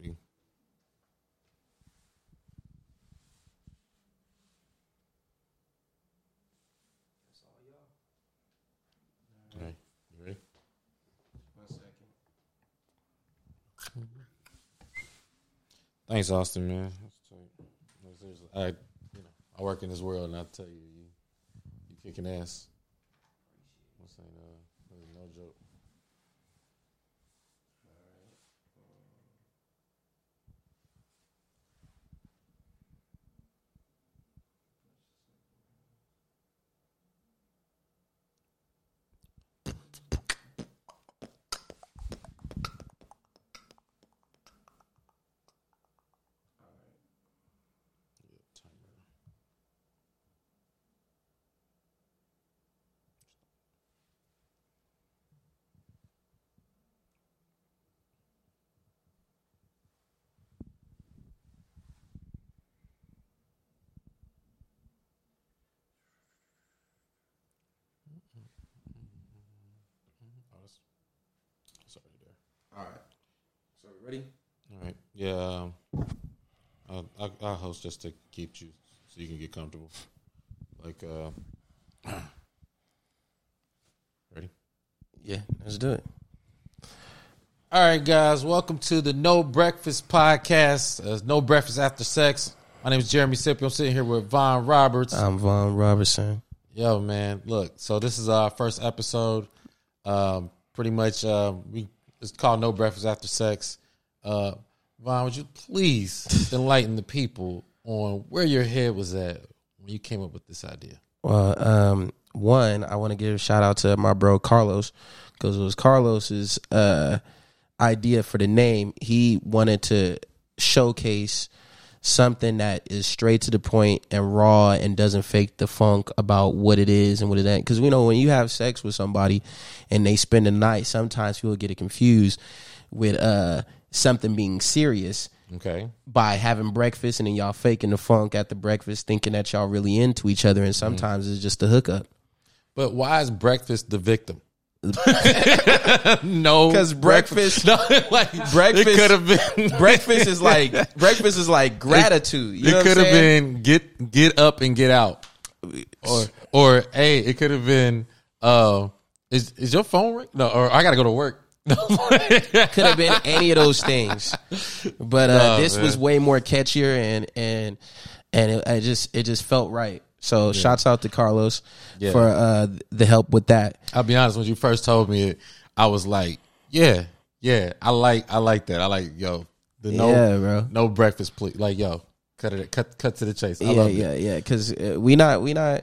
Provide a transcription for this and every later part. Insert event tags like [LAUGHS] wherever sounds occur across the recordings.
We- All right, you ready? One second. Thanks, Austin, man. No, seriously, I, you know, I work in this world, and I tell you, you, you kicking ass. This ain't uh, this is no joke. Oh, that's, that's already there. All right. So we ready? All right. Yeah. Um, I'll, I'll, I'll host just to keep you so you can get comfortable. Like, uh, [CLEARS THROAT] ready? Yeah, let's do it. All right, guys. Welcome to the No Breakfast Podcast. Uh, no Breakfast After Sex. My name is Jeremy Sippy. I'm sitting here with Vaughn Roberts. I'm Vaughn Robertson. Yo, man, look. So this is our first episode. Um, pretty much, uh, we it's called No Breakfast After Sex. Uh, Vaughn, would you please [LAUGHS] enlighten the people on where your head was at when you came up with this idea? Well, um, one, I want to give a shout out to my bro Carlos because it was Carlos's uh, idea for the name. He wanted to showcase something that is straight to the point and raw and doesn't fake the funk about what it is and what it ain't. Because we know when you have sex with somebody and they spend the night, sometimes people get it confused with uh, something being serious Okay. by having breakfast and then y'all faking the funk at the breakfast, thinking that y'all really into each other, and sometimes it's just a hookup. But why is breakfast the victim? [LAUGHS] no, 'Cause breakfast- [LAUGHS] No, like breakfast- could have been. [LAUGHS] breakfast is like breakfast is like gratitude. You it could have been get get up and get out, or or hey, it could have been. Uh, is is your phone ring? No, or I gotta go to work. Could have been any of those things, but uh, Nah, this was way more catchier and and and it, I just it just felt right. So shouts out to Carlos Yeah. for uh, the help with that. I'll be honest. When you first told me it, I was like, yeah, yeah, I like I like that. I like yo the no Yeah, bro. no breakfast please. Like yo, cut it cut cut to the chase. I yeah, yeah, it. yeah. Because uh, we not, we not,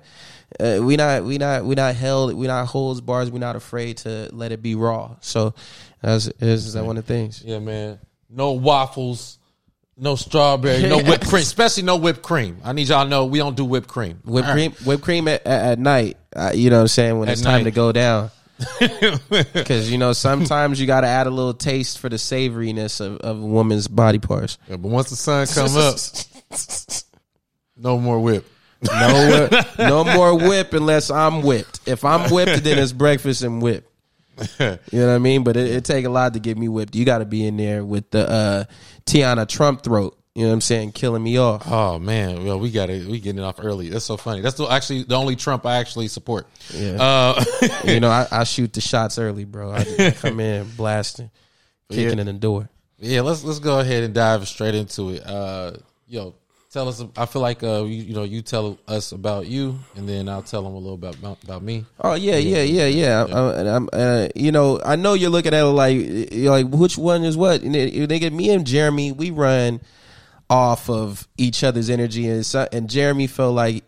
uh, we not, we not, we not held, we not holds bars. We not afraid to let it be raw. So that's is that one of the things. Yeah, man. No waffles, no strawberry, no [LAUGHS] whipped cream, especially no whipped cream. I need y'all to know we don't do whipped cream. Whipped cream, whipped cream at, at, at night. Uh, you know what I'm saying when At it's time to go down. [LAUGHS] Because you know sometimes you got to add a little taste for the savoriness of, of a woman's body parts. Yeah, but once the sun come up, [LAUGHS] no more whip. No, whip, no more whip unless I'm whipped. If I'm whipped, then it's breakfast and whip. You know what I mean? But it, it take a lot to get me whipped. You got to be in there with the uh, Tiana Trump throat. You know what I'm saying? Killing me off. Oh man, well we got it. We getting it off early. That's so funny. That's the, actually the only Trump I actually support. Yeah. Uh, [LAUGHS] you know, I, I [LAUGHS] shoot the shots early, bro. I come in blasting, [LAUGHS] kicking Yeah. in the door. yeah, let's let's go ahead and dive straight into it. Uh, yo, tell us. I feel like uh, you, you know, you tell us about you, and then I'll tell them a little bit about about me. Oh yeah, yeah, yeah, yeah. Uh, and I'm, uh, you know, I know you're looking at it like, you're like which one is what? And they, they get me and Jeremy. We run off of each other's energy, and so, and Jeremy felt like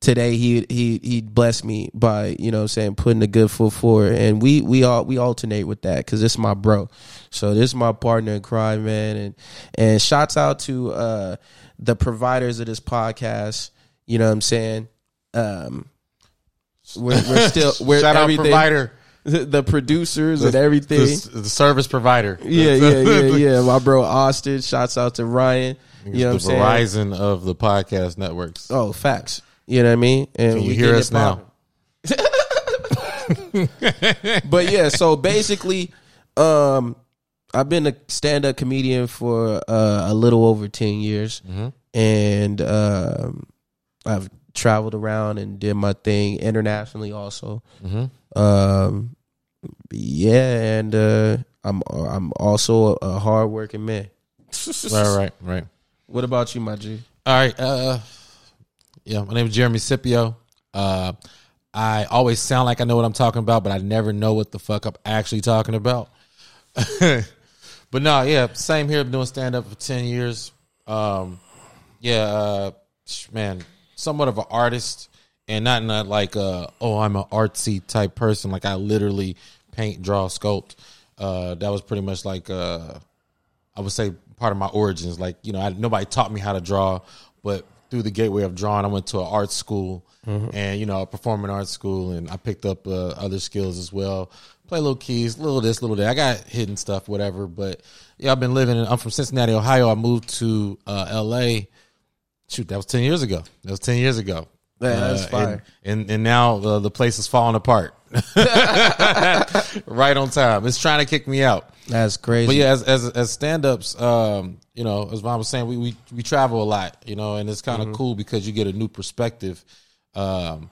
today he he he blessed me by you know what I'm saying putting a good foot forward, and we we all we alternate with that because this is my bro. So this is my partner in crime, man, and and shouts out to uh the providers of this podcast. You know what I'm saying. Um, we're, we're [LAUGHS] still we're Shout out provider, the, the producers and everything. the, the service provider. yeah, yeah, yeah, [LAUGHS] yeah. My bro Austin. Shouts out to Ryan. You know what the I'm saying? Verizon of the podcast networks. Oh, facts. You know what I mean? And Can you we hear us now? but yeah, so basically, um, I've been a stand up comedian for uh, a little over ten years, and um, I've traveled around and did my thing internationally also. Um, yeah, and uh, I'm I'm also a hardworking man. Right, right, right. What about you, my G? All right. Uh, yeah, my name is Jeremy Scipio. Uh, I always sound like I know what I'm talking about, but I never know what the fuck I'm actually talking about. [LAUGHS] but no, yeah, same here. Been doing stand up for ten years. Um, yeah, uh, man, somewhat of an artist, and not not like uh, oh, I'm an artsy type person. Like I literally paint, draw, sculpt. Uh, that was pretty much like uh, I would say part of my origins. Like you know, I, nobody taught me how to draw, but through the gateway of drawing, I went to an art school and you know a performing arts school, and I picked up uh, other skills as well. Play little keys, little this, little that. I got hidden stuff, whatever. But yeah, I've been living. In, I'm from Cincinnati, Ohio. I moved to uh, L.A. Shoot, that was ten years ago. That was ten years ago. Yeah, that's Uh, fire. And, and and now uh, the place is falling apart. [LAUGHS] right on time. It's trying to kick me out. That's crazy. But yeah, as as as stand ups, um, you know, as Vaughn was saying, we we, we travel a lot, you know, and it's kind of cool because you get a new perspective. Um,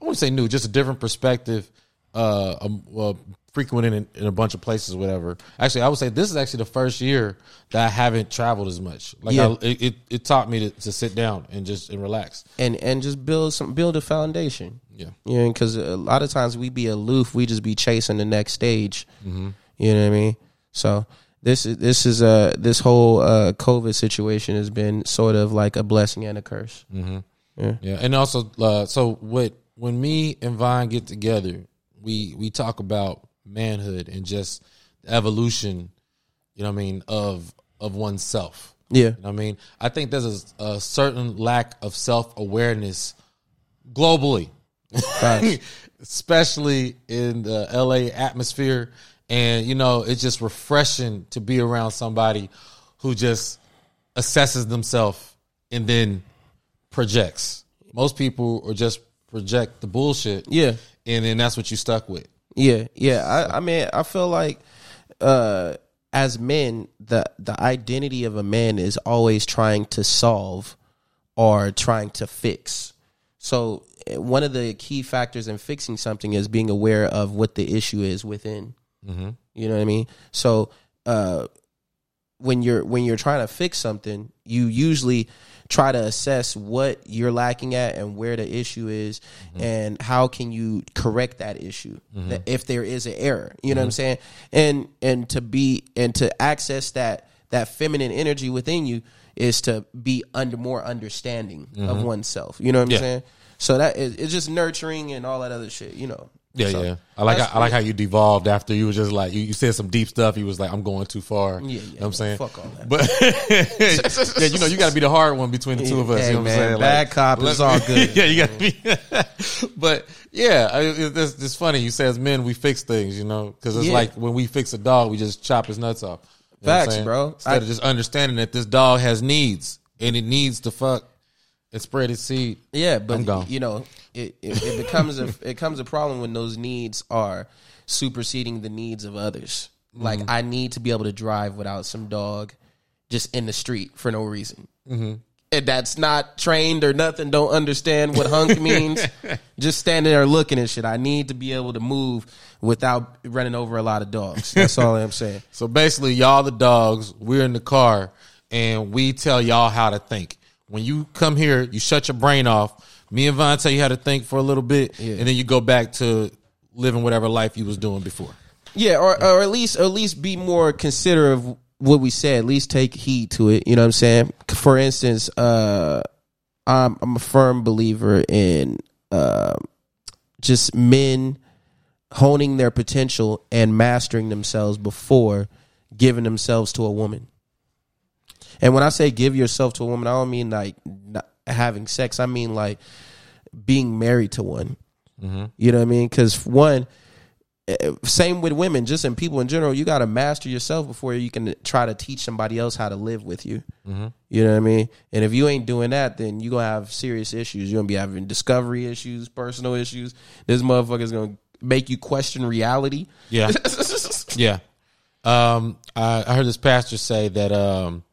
I wouldn't say new, just a different perspective. Uh, um, well, frequenting in, in a bunch of places, whatever. Actually, I would say this is actually the first year that I haven't traveled as much. Like, Yeah. I, it, it taught me to, to sit down and just and relax. and and just build some build a foundation. Yeah. You know, because a lot of times we be aloof, we just be chasing the next stage. You know what I mean? So this is this is uh this whole uh COVID situation has been sort of like a blessing and a curse. Yeah, and also, uh, so what? When me and Vine get together, we we talk about manhood and just the evolution. You know, what I mean, of of oneself. Yeah, You know I mean, I think there's a, a certain lack of self awareness globally, [LAUGHS] especially in the LA atmosphere. And you know, it's just refreshing to be around somebody who just assesses themselves and then projects. Most people are just project the bullshit. Yeah. And then that's what you stuck with. Yeah, yeah. I, I mean, I feel like uh, as men, the the identity of a man is always trying to solve or trying to fix. So eh, one of the key factors in fixing something is being aware of what the issue is within. You know what I mean? So uh, when you're when you're trying to fix something, you usually try to assess what you're lacking at and where the issue is mm-hmm. and how can you correct that issue mm-hmm. that if there is an error you know what i'm mm-hmm. saying? And and to be and to access that that feminine energy within you is to be under more understanding of oneself you know what i'm Yeah. saying? So that is it's just nurturing and all that other shit you know Yeah, So, yeah. I like that's I like how you devolved after you was just like you, you said some deep stuff. You was like, I'm going too far. Yeah, You yeah, know what I'm saying? fuck all that. But [LAUGHS] yeah, you know, you gotta be the hard one between the two of us. Hey, you know what I'm man, saying? bad cop is all [LAUGHS] good. yeah, you gotta be [LAUGHS] But yeah, I- it- it's, it's funny. You say as men we fix things, you know, because it's Yeah. like when we fix a dog, we just chop his nuts off. You know Facts, bro. Instead I- of just understanding that this dog has needs and it needs to fuck and spread its seed. Yeah, but you know, it, it, it becomes a it becomes a problem when those needs are superseding the needs of others. Mm-hmm. Like I need to be able to drive without some dog just in the street for no reason. Mm-hmm. And that's not trained or nothing. Don't understand what hunk [LAUGHS] means. just standing there looking at shit. I need to be able to move without running over a lot of dogs. That's all I'm saying. [LAUGHS] So basically, y'all the dogs, we're in the car, and we tell y'all how to think. When you come here, you shut your brain off. Me and Vaughn tell you how to think for a little bit, and then you go back to living whatever life you was doing before. Yeah, or or at least at least be more considerate of what we said. At least take heed to it. You know what I'm saying? For instance, uh, I'm I'm a firm believer in uh, just men honing their potential and mastering themselves before giving themselves to a woman. And when I say give yourself to a woman, I don't mean like having sex. I mean like being married to one. You know what I mean? Because one, eh, same with women, just in people in general, you got to master yourself before you can try to teach somebody else how to live with you. You know what I mean? And if you ain't doing that, then you're going to have serious issues. You're going to be having discovery issues, personal issues. This motherfucker's going to make you question reality. Yeah, [LAUGHS] yeah, Um, I, I heard this pastor say that um,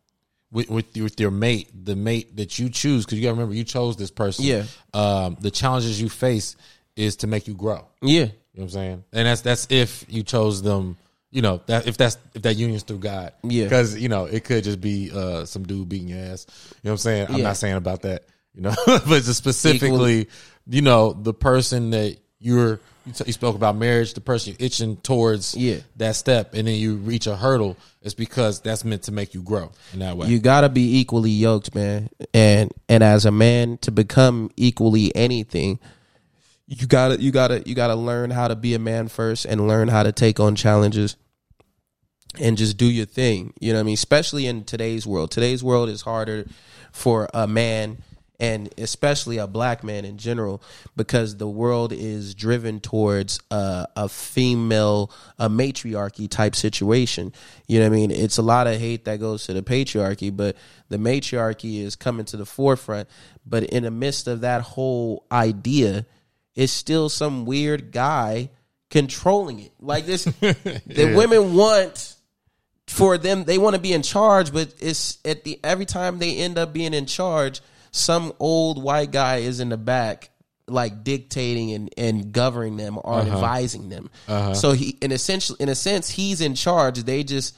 with with, with your mate, the mate that you choose, because you got to remember you chose this person. Yeah. Um, the challenges you face is to make you grow. Yeah. You know what I'm saying? And that's that's if you chose them. You know that if that's if that union's through God. Yeah. Because you know it could just be uh, some dude beating your ass. You know what I'm saying? I'm Yeah. not saying about that. You know, [LAUGHS] but just specifically, you know, the person that you're you, t- you spoke about marriage, the person you're itching towards. Yeah. That step, and then you reach a hurdle. It's because that's meant to make you grow in that way. You gotta be equally yoked, man. And and as a man to become equally anything, you gotta you gotta you gotta learn how to be a man first and learn how to take on challenges and just do your thing. You know what I mean? Especially in today's world. Today's world is harder for a man and especially a black man in general because the world is driven towards a, a female a matriarchy type situation. You know what i mean? It's a lot of hate that goes to the patriarchy but the matriarchy is coming to the forefront. But in the midst of that whole idea it's still some weird guy controlling it. Like this [LAUGHS] the women want for them they want to be in charge but it's at the every time they end up being in charge some old white guy is in the back like dictating and, and governing them or uh-huh. advising them. Uh-huh. So he in essentially in a sense he's in charge. They just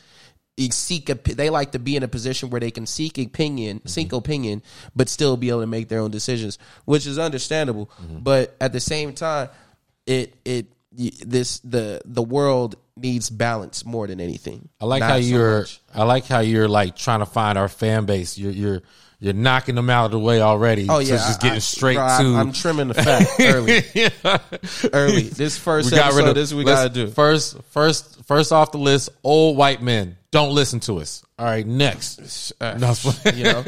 seek a, they like to be in a position where they can seek opinion mm-hmm. seek opinion but still be able to make their own decisions which is understandable. Mm-hmm. But at the same time it it this the the world needs balance more than anything. I like Not how so you're. much. I like how you're like trying to find our fan base. You're you're you're knocking them out of the way already. Oh So yeah, it's just I- getting I- straight bro, I- to. I'm trimming the fat [LAUGHS] early. early. This first episode. this is what we gotta do. First, first, first off the list. Old white men don't listen to us. All right, next. No, you know,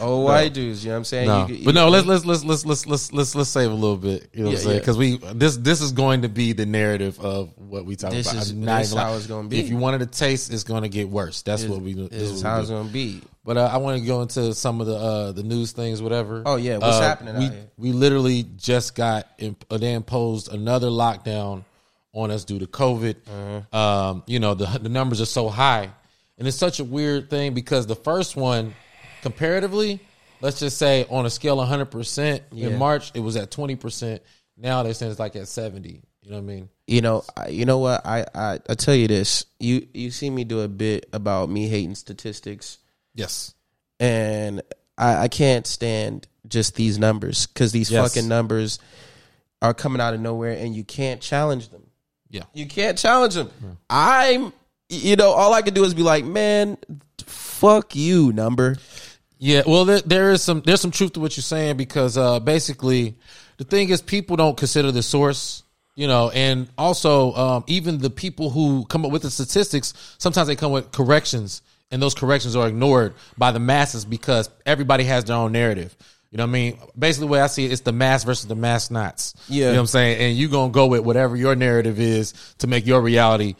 old white dudes. You know what I'm saying? no. You- you- but no, let's let's let's let's let's let's let's let's save a little bit. You know what I'm Yeah, saying? yeah. Because we this this is going to be the narrative of what we talk This about. is- this even how it's gonna be. If you wanted a taste, it's going to get worse. That's what we. This is is how it's gonna be. But uh, I want to go into some of the uh, the news things, whatever. Oh, yeah. What's Uh, happening out We here? we literally just got imp- uh, they imposed another lockdown on us due to COVID. Uh-huh. Um, you know the the numbers are so high, and it's such a weird thing because the first one, comparatively, let's just say on a scale of hundred percent Yeah. in March, it was at twenty percent. Now they're saying it's like at seventy. You know what I mean? You know, I, you know what? I, I I tell you this. You you see me do a bit about me hating statistics, Yes. and I, I can't stand just these numbers because these Yes. fucking numbers are coming out of nowhere, and you can't challenge them. Yeah. You can't challenge them. I'm, you know, all I can do is be like, man, fuck you, number. Yeah, well, there, there is some there's some truth to what you're saying because uh, basically the thing is people don't consider the source, you know, and also um, even the people who come up with the statistics sometimes they come with corrections, and those corrections are ignored by the masses because everybody has their own narrative. You know what I mean? Basically, the way I see it, it's the mass versus the mass nots. Yeah. you know what I'm saying, and you're gonna go with whatever your narrative is to make your reality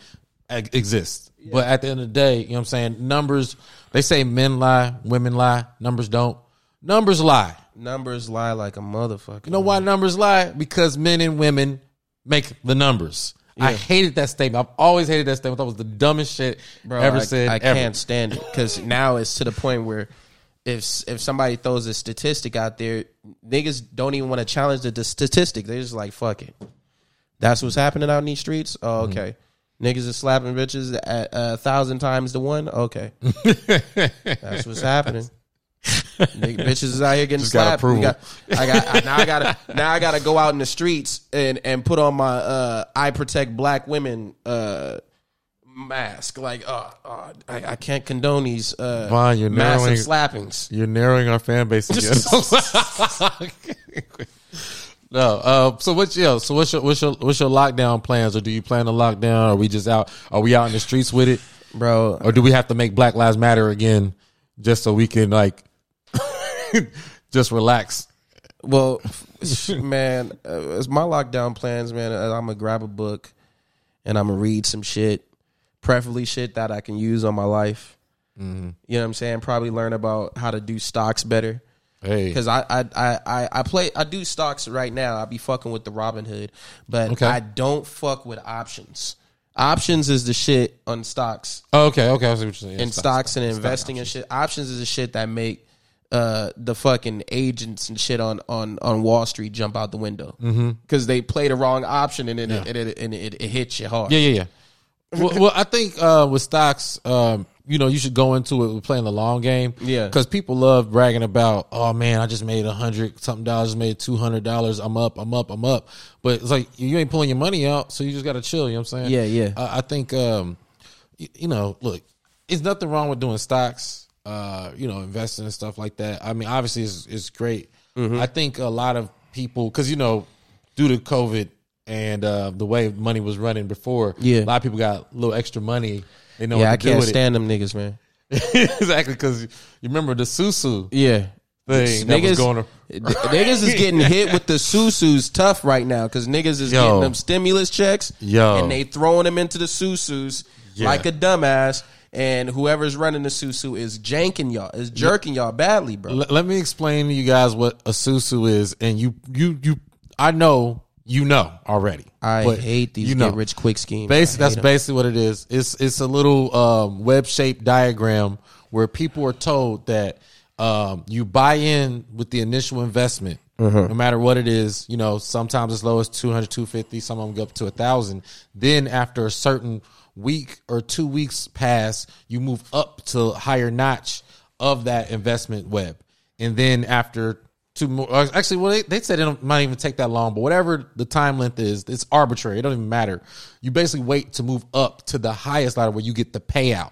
ex- exist. But at the end of the day, you know what I'm saying? Numbers, they say men lie, women lie, numbers don't. Numbers lie. Numbers lie like a motherfucker. You know why numbers lie? Because men and women make the numbers. I hated that statement. I've always hated that statement. That was the dumbest shit Bro, ever I, said. I ever. can't stand it because now it's to the point where if if somebody throws a statistic out there, niggas don't even want to challenge the, the statistic. They're just like, fuck it. That's what's happening out in these streets. Oh, Mm-hmm. okay. Niggas are slapping bitches at a thousand times the one. Okay, [LAUGHS] that's what's happening. Nigga, bitches is out here getting Just slapped. Got, I got I, now. I gotta [LAUGHS] now. I gotta go out in the streets and and put on my uh, "I protect black women" uh, mask. Like, uh, uh, I, I can't condone these uh, Vaughn, you're massive narrowing- slappings. You're narrowing our fan base again. [LAUGHS] [LAUGHS] no. Uh, so what's yo? So what's your what's your what's your lockdown plans? Or do you plan to lock down? Are we just out? Are we out in the streets with it? Bro, Or do we have to make Black Lives Matter again just so we can like [LAUGHS] just relax? Well, man, uh, it's my lockdown plans, man. uh, I'm gonna grab a book and I'm gonna read some shit, preferably shit that I can use on my life. Mm-hmm. You know what I'm saying? Probably learn about how to do stocks better. Hey, Because I, I I I I play I do stocks right now. I be fucking with the Robinhood, but Okay. I don't fuck with options. Options is the shit on stocks Oh, okay, okay. I see what you're saying. and stocks and investing and shit. Options is the shit that make uh, the fucking agents and shit on, on, on Wall Street jump out the window because they play the wrong option and it, Yeah. it, it, and it, it hits you hard. Yeah, yeah, yeah. Well, well, I think uh, with stocks, um, you know, you should go into it with playing the long game. Yeah. because people love bragging about, oh man, I just made a hundred something dollars, made two hundred dollars. I'm up, I'm up, I'm up. But it's like you ain't pulling your money out, so you just got to chill. You know what I'm saying? Yeah, yeah. I, I think, um, y- you know, look, it's nothing wrong with doing stocks. Uh, you know, investing and stuff like that. I mean, obviously, it's, it's great. Mm-hmm. I think a lot of people, because you know, due to COVID and uh, the way money was running before, Yeah. a lot of people got a little extra money. They know Yeah, I what to do can't stand them niggas, man. [LAUGHS] exactly, because you remember the susu Yeah. thing was going to. niggas is getting hit with the susus tough right now because niggas is Yo. getting them stimulus checks. Yo. and they throwing them into the susus Yeah. like a dumbass. And whoever's running the susu is janking y'all, is jerking y'all badly, bro. Let, let me explain to you guys what a susu is, and you, you, you. I know you know already. I but hate these you know. get rich quick schemes. That's hate 'em. basically what it is. It's it's a little um, web shaped diagram where people are told that um, you buy in with the initial investment, Uh-huh. no matter what it is. You know, sometimes as low as 200, 250, some of them go up to a thousand. Then after a certain week or two weeks pass, you move up to higher notch of that investment web, and then after two more. uh, Actually, well, they, they said it might even take that long, but whatever the time length is, it's arbitrary. It don't even matter. You basically wait to move up to the highest ladder where you get the payout.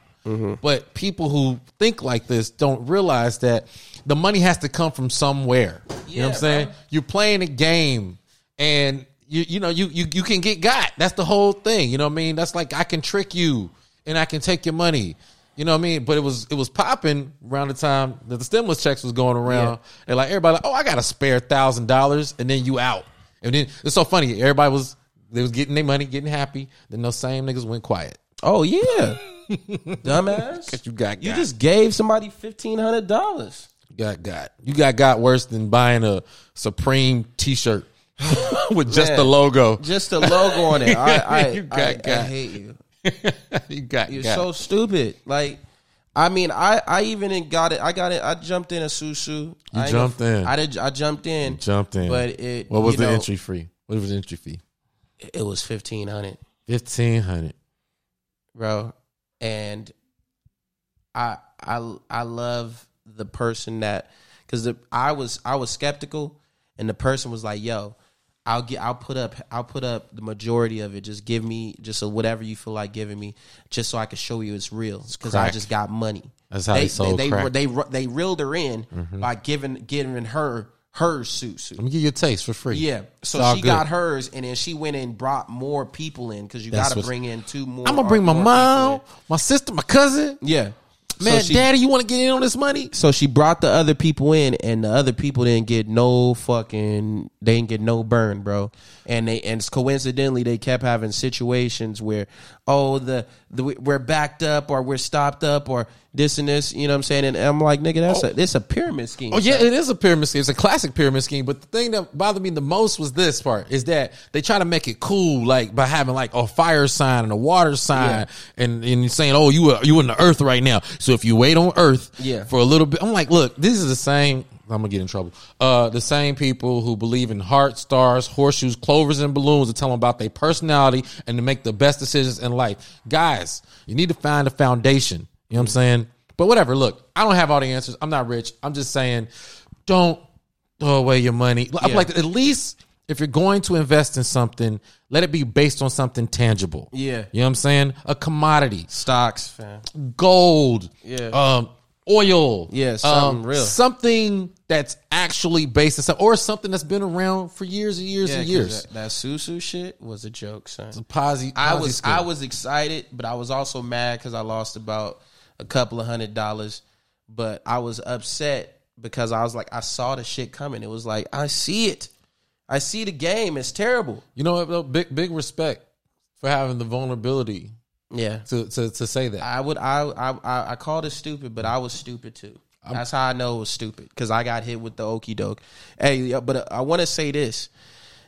But people who think like this don't realize that the money has to come from somewhere. you know what I'm saying? bro. You're playing a game, and you you know you you you can get got. That's the whole thing. You know what I mean? That's like I can trick you and I can take your money. You know what I mean? But it was it was popping around the time that the stimulus checks was going around. And like everybody like, oh, I got a spare thousand dollars, and then you out. And then it's so funny. Everybody was they was getting their money, getting happy. Then those same niggas went quiet. Oh yeah, [LAUGHS] dumbass. You got You got. just gave somebody fifteen hundred dollars. got got. You got got worse than buying a Supreme T-shirt [LAUGHS] with just Man. the logo. Just the logo on it. [LAUGHS] I, I, You got I, I got. hate you. [LAUGHS] you got You're got. so stupid. Like, I mean, I, I even got it. I got it. I jumped in a susu. You I jumped in. I did. I jumped in. jumped in. But it. what was the know, entry fee? What was the entry fee? It was fifteen hundred. Fifteen hundred, bro. And I I I love the person that because I was I was skeptical, and the person was like, "Yo." I'll get. I'll put up. I'll put up the majority of it. Just give me just a whatever you feel like giving me, just so I can show you it's real. Because I just got money. That's how they sold they, crack. they, they they reeled her in mm-hmm. by giving giving her her suit suit. Let me give you a taste for free. Yeah, so she good. got hers, and then she went and brought more people in because you got to bring in two more. I'm gonna bring my mom, my sister, my cousin. Yeah, Man, so she, daddy, you want to get in on this money? so she brought the other people in, and the other people didn't get no fucking. They didn't get no burn, bro. And they and coincidentally they kept having situations where, oh, the, the we're backed up or we're stopped up or this and this. You know what I'm saying? And I'm like, nigga, that's a it's a pyramid scheme. Oh yeah, it is a pyramid scheme. It's a classic pyramid scheme. But the thing that bothered me the most was this part: is that they try to make it cool, like by having like a fire sign and a water sign, and and saying, "Oh, you are you in the earth right now." So if you wait on Earth, Yeah. for a little bit, I'm like, look, this is the same. I'm gonna get in trouble. Uh, the same people who believe in heart, stars, horseshoes, clovers, and balloons to tell them about their personality and to make the best decisions in life. Guys, you need to find a foundation. You know what I'm saying? But whatever. Look, I don't have all the answers. I'm not rich. I'm just saying, don't throw away your money. I'm Yeah. like, at least if you're going to invest in something, let it be based on something tangible. Yeah. You know what I'm saying? A commodity stocks, fam. gold, Yeah. um, oil, Yeah, something um, real. something that's actually based on something, or something that's been around for years and years Yeah, and 'cause years. That, that susu shit was a joke, son. It's a posi- I was. I was excited, but I was also mad because I lost about a couple of hundred dollars. But I was upset because I was like, I saw the shit coming. It was like I see it, I see the game. It's terrible. You know what? though? Big big respect for having the vulnerability Yeah, to to, to say that. I would. I I I- called it stupid, but I was stupid too. That's how I know it was stupid because I got hit with the okey doke. Hey, but uh, I want to say this: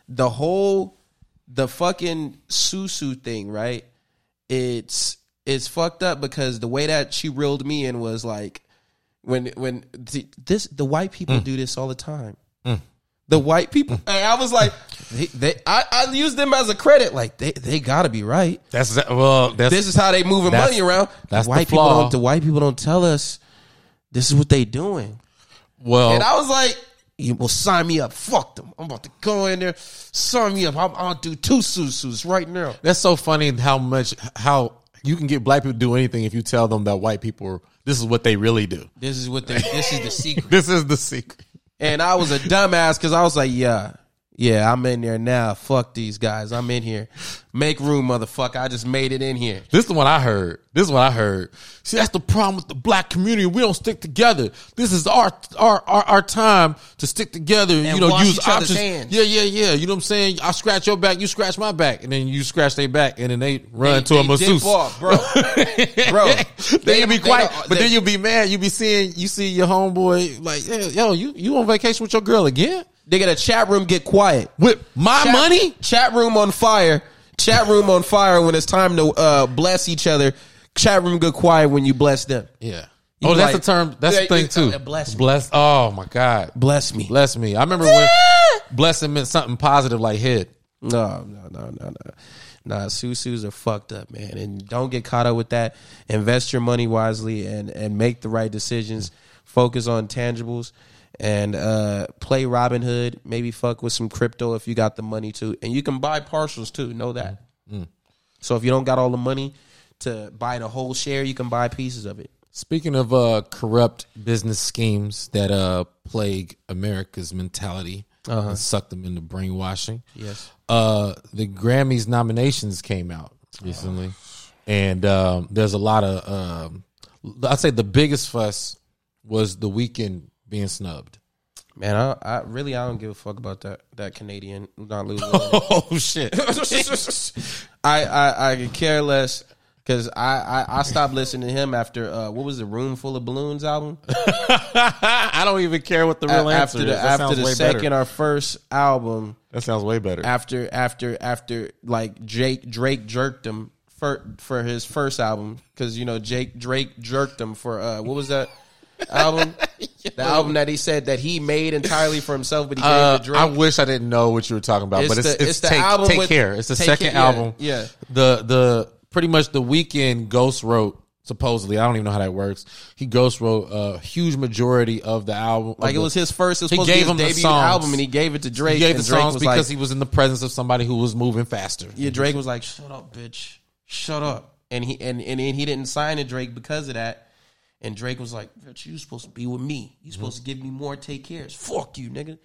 the whole, the fucking susu thing, right? it's it's fucked up because the way that she reeled me in was like when when the, this the white people Mm. do this all the time. The white people, and I was like, they, they I, I use them as a credit. Like they, they got to be right. That's well. That's This is how they moving money around. that's the the white people. flaw. Don't, the white people don't tell us this is what they doing. well. And I was like, you will sign me up. Fuck them. I'm about to go in there, sign me up. I'm, I'll do two susus right now. That's so funny how much how you can get black people to do anything if you tell them that white people are, this is what they really do. This is what they. This is the secret. [LAUGHS] This is the secret. And I was a dumbass because I was like, yeah, yeah, I'm in there now. Fuck these guys. I'm in here. Make room, motherfucker. I just made it in here. This is what I heard. This is what I heard. See, that's the problem with the black community. We don't stick together. This is our our our, our time to stick together. you know, use each options. hands. Yeah, yeah, yeah. You know what I'm saying? I scratch your back, you scratch my back, and then you scratch their back, and then they run They- to a they masseuse. dip off, bro. [LAUGHS] Bro, then you be quiet, but they- then you'll be mad. You be seeing, you see your homeboy like, yeah, yo, you you on vacation with your girl again They get a chat room. Get quiet. with my Chat- money? Chat room on fire. Chat room on fire when it's time to uh, bless each other. Chat room get quiet when you bless them. Yeah. You oh, that's like- the term. That's the thing too. uh, bless me. Bless. Oh my God. Bless me. Bless me. I remember when [LAUGHS] blessing meant something positive like head. No, no, no, no, no. Nah, susus are fucked up, man. And don't get caught up with that. Invest your money wisely and and make the right decisions. Focus on tangibles and uh play Robinhood. Maybe fuck with some crypto if you got the money to. And you can buy partials too. Know that. So if you don't got all the money to buy the whole share, you can buy pieces of it. Speaking of uh, corrupt business schemes that uh, plague America's mentality and suck them into brainwashing. Yes. Uh, the Grammys nominations came out recently, and um, there's a lot of. Um, I'd say the biggest fuss was the Weeknd being snubbed. Man, I, I really I don't give a fuck about that that Canadian not losing. [LAUGHS] Oh shit! [LAUGHS] I, I I could care less because I, I I stopped listening to him after uh, what was the Room Full of Balloons album [LAUGHS] I don't even care what the real A- answer after the is. That after the second better. or first album That sounds way better. after after after like Jake Drake jerked him for for his first album because you know Jake Drake jerked him for uh what was that album [LAUGHS] the album that he said that he made entirely for himself but he gave Uh, to Drake I wish I didn't know what you were talking about, It's but it's the- it's, it's the take, album take with- care. It's the second Care, album. yeah. The the pretty much the Weeknd Ghost wrote supposedly. I don't even know how that works. He Ghost wrote a huge majority of the album. like it was his first it was He supposed gave to him be the his debut songs. album and he gave it to Drake He gave and the Drake songs was because like he was in the presence of somebody who was moving faster. yeah Drake was like shut up bitch shut up and he and and, and he didn't sign to Drake because of that and Drake was like bitch you supposed to be with me you supposed to give me more take cares fuck you nigga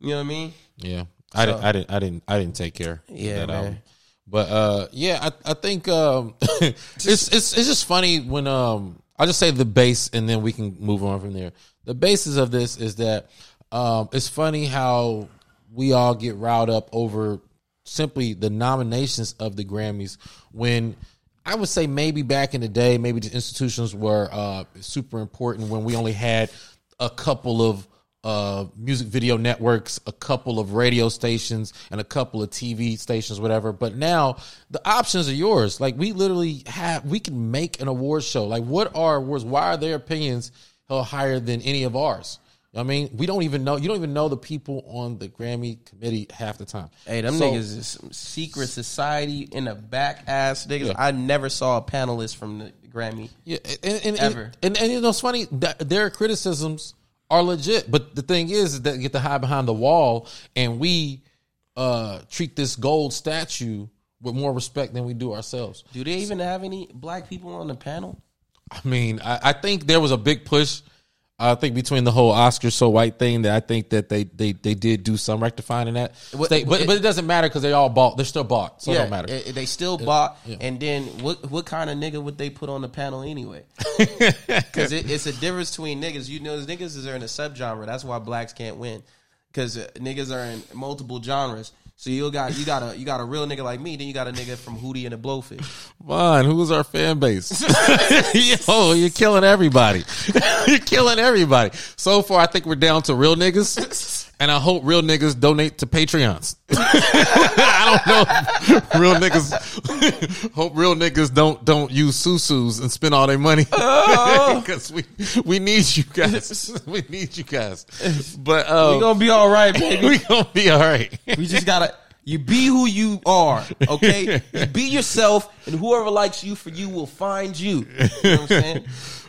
you know what I mean Yeah, I didn't. I didn't. I didn't. I didn't take care. Yeah, that man. album. But uh, yeah, I, I think um, [LAUGHS] it's it's it's just funny when um, I'll just say the base, and then we can move on from there. The basis of this is that um, it's funny how we all get riled up over simply the nominations of the Grammys when. I would say maybe back in the day, maybe the institutions were uh, super important when we only had a couple of uh, music video networks, a couple of radio stations, and a couple of TV stations, whatever. But now the options are yours. Like we literally have, we can make an award show. Like what are awards? Why are their opinions held higher than any of ours? I mean, we don't even know. You don't even know the people on the Grammy committee half the time. hey them So- niggas is some secret society in the back ass niggas I never saw a panelist from the Grammy Yeah, and, and, Ever. And, and, you know, it's funny that their criticisms are legit, but the thing is, is that they get to hide behind the wall, and we uh, treat this gold statue with more respect than we do ourselves. do they even have any black people on the panel I mean, I, I think there was a big push. I think between the whole Oscar so white thing that I think that they they, they did do some rectifying in that. What- but it- but it doesn't matter because they all bought. They're still bought, so it don't matter. it- they still bought. And then what what kind of nigga would they put on the panel anyway? [LAUGHS] Because it, it's a difference between niggas. You know, niggas are in a subgenre. That's why blacks can't win. Because uh, niggas are in multiple genres. So you got you got a you got a real nigga like me. Then you got a nigga from Hootie and the Blowfish. Fine, who's our fan base? [LAUGHS] Yo, you're killing everybody. [LAUGHS] you're killing everybody. So far, I think we're down to real niggas and I hope real niggas donate to Patreons. [LAUGHS] I don't know. real niggas [LAUGHS] hope real niggas don't don't use susus and spend all their money [LAUGHS] because we we need you guys. We need you guys. But uh, We gonna be all right, baby. we gonna be all right. We just gotta. You be who you are, okay? You be yourself, and whoever likes you for you will find you. You know what I'm saying?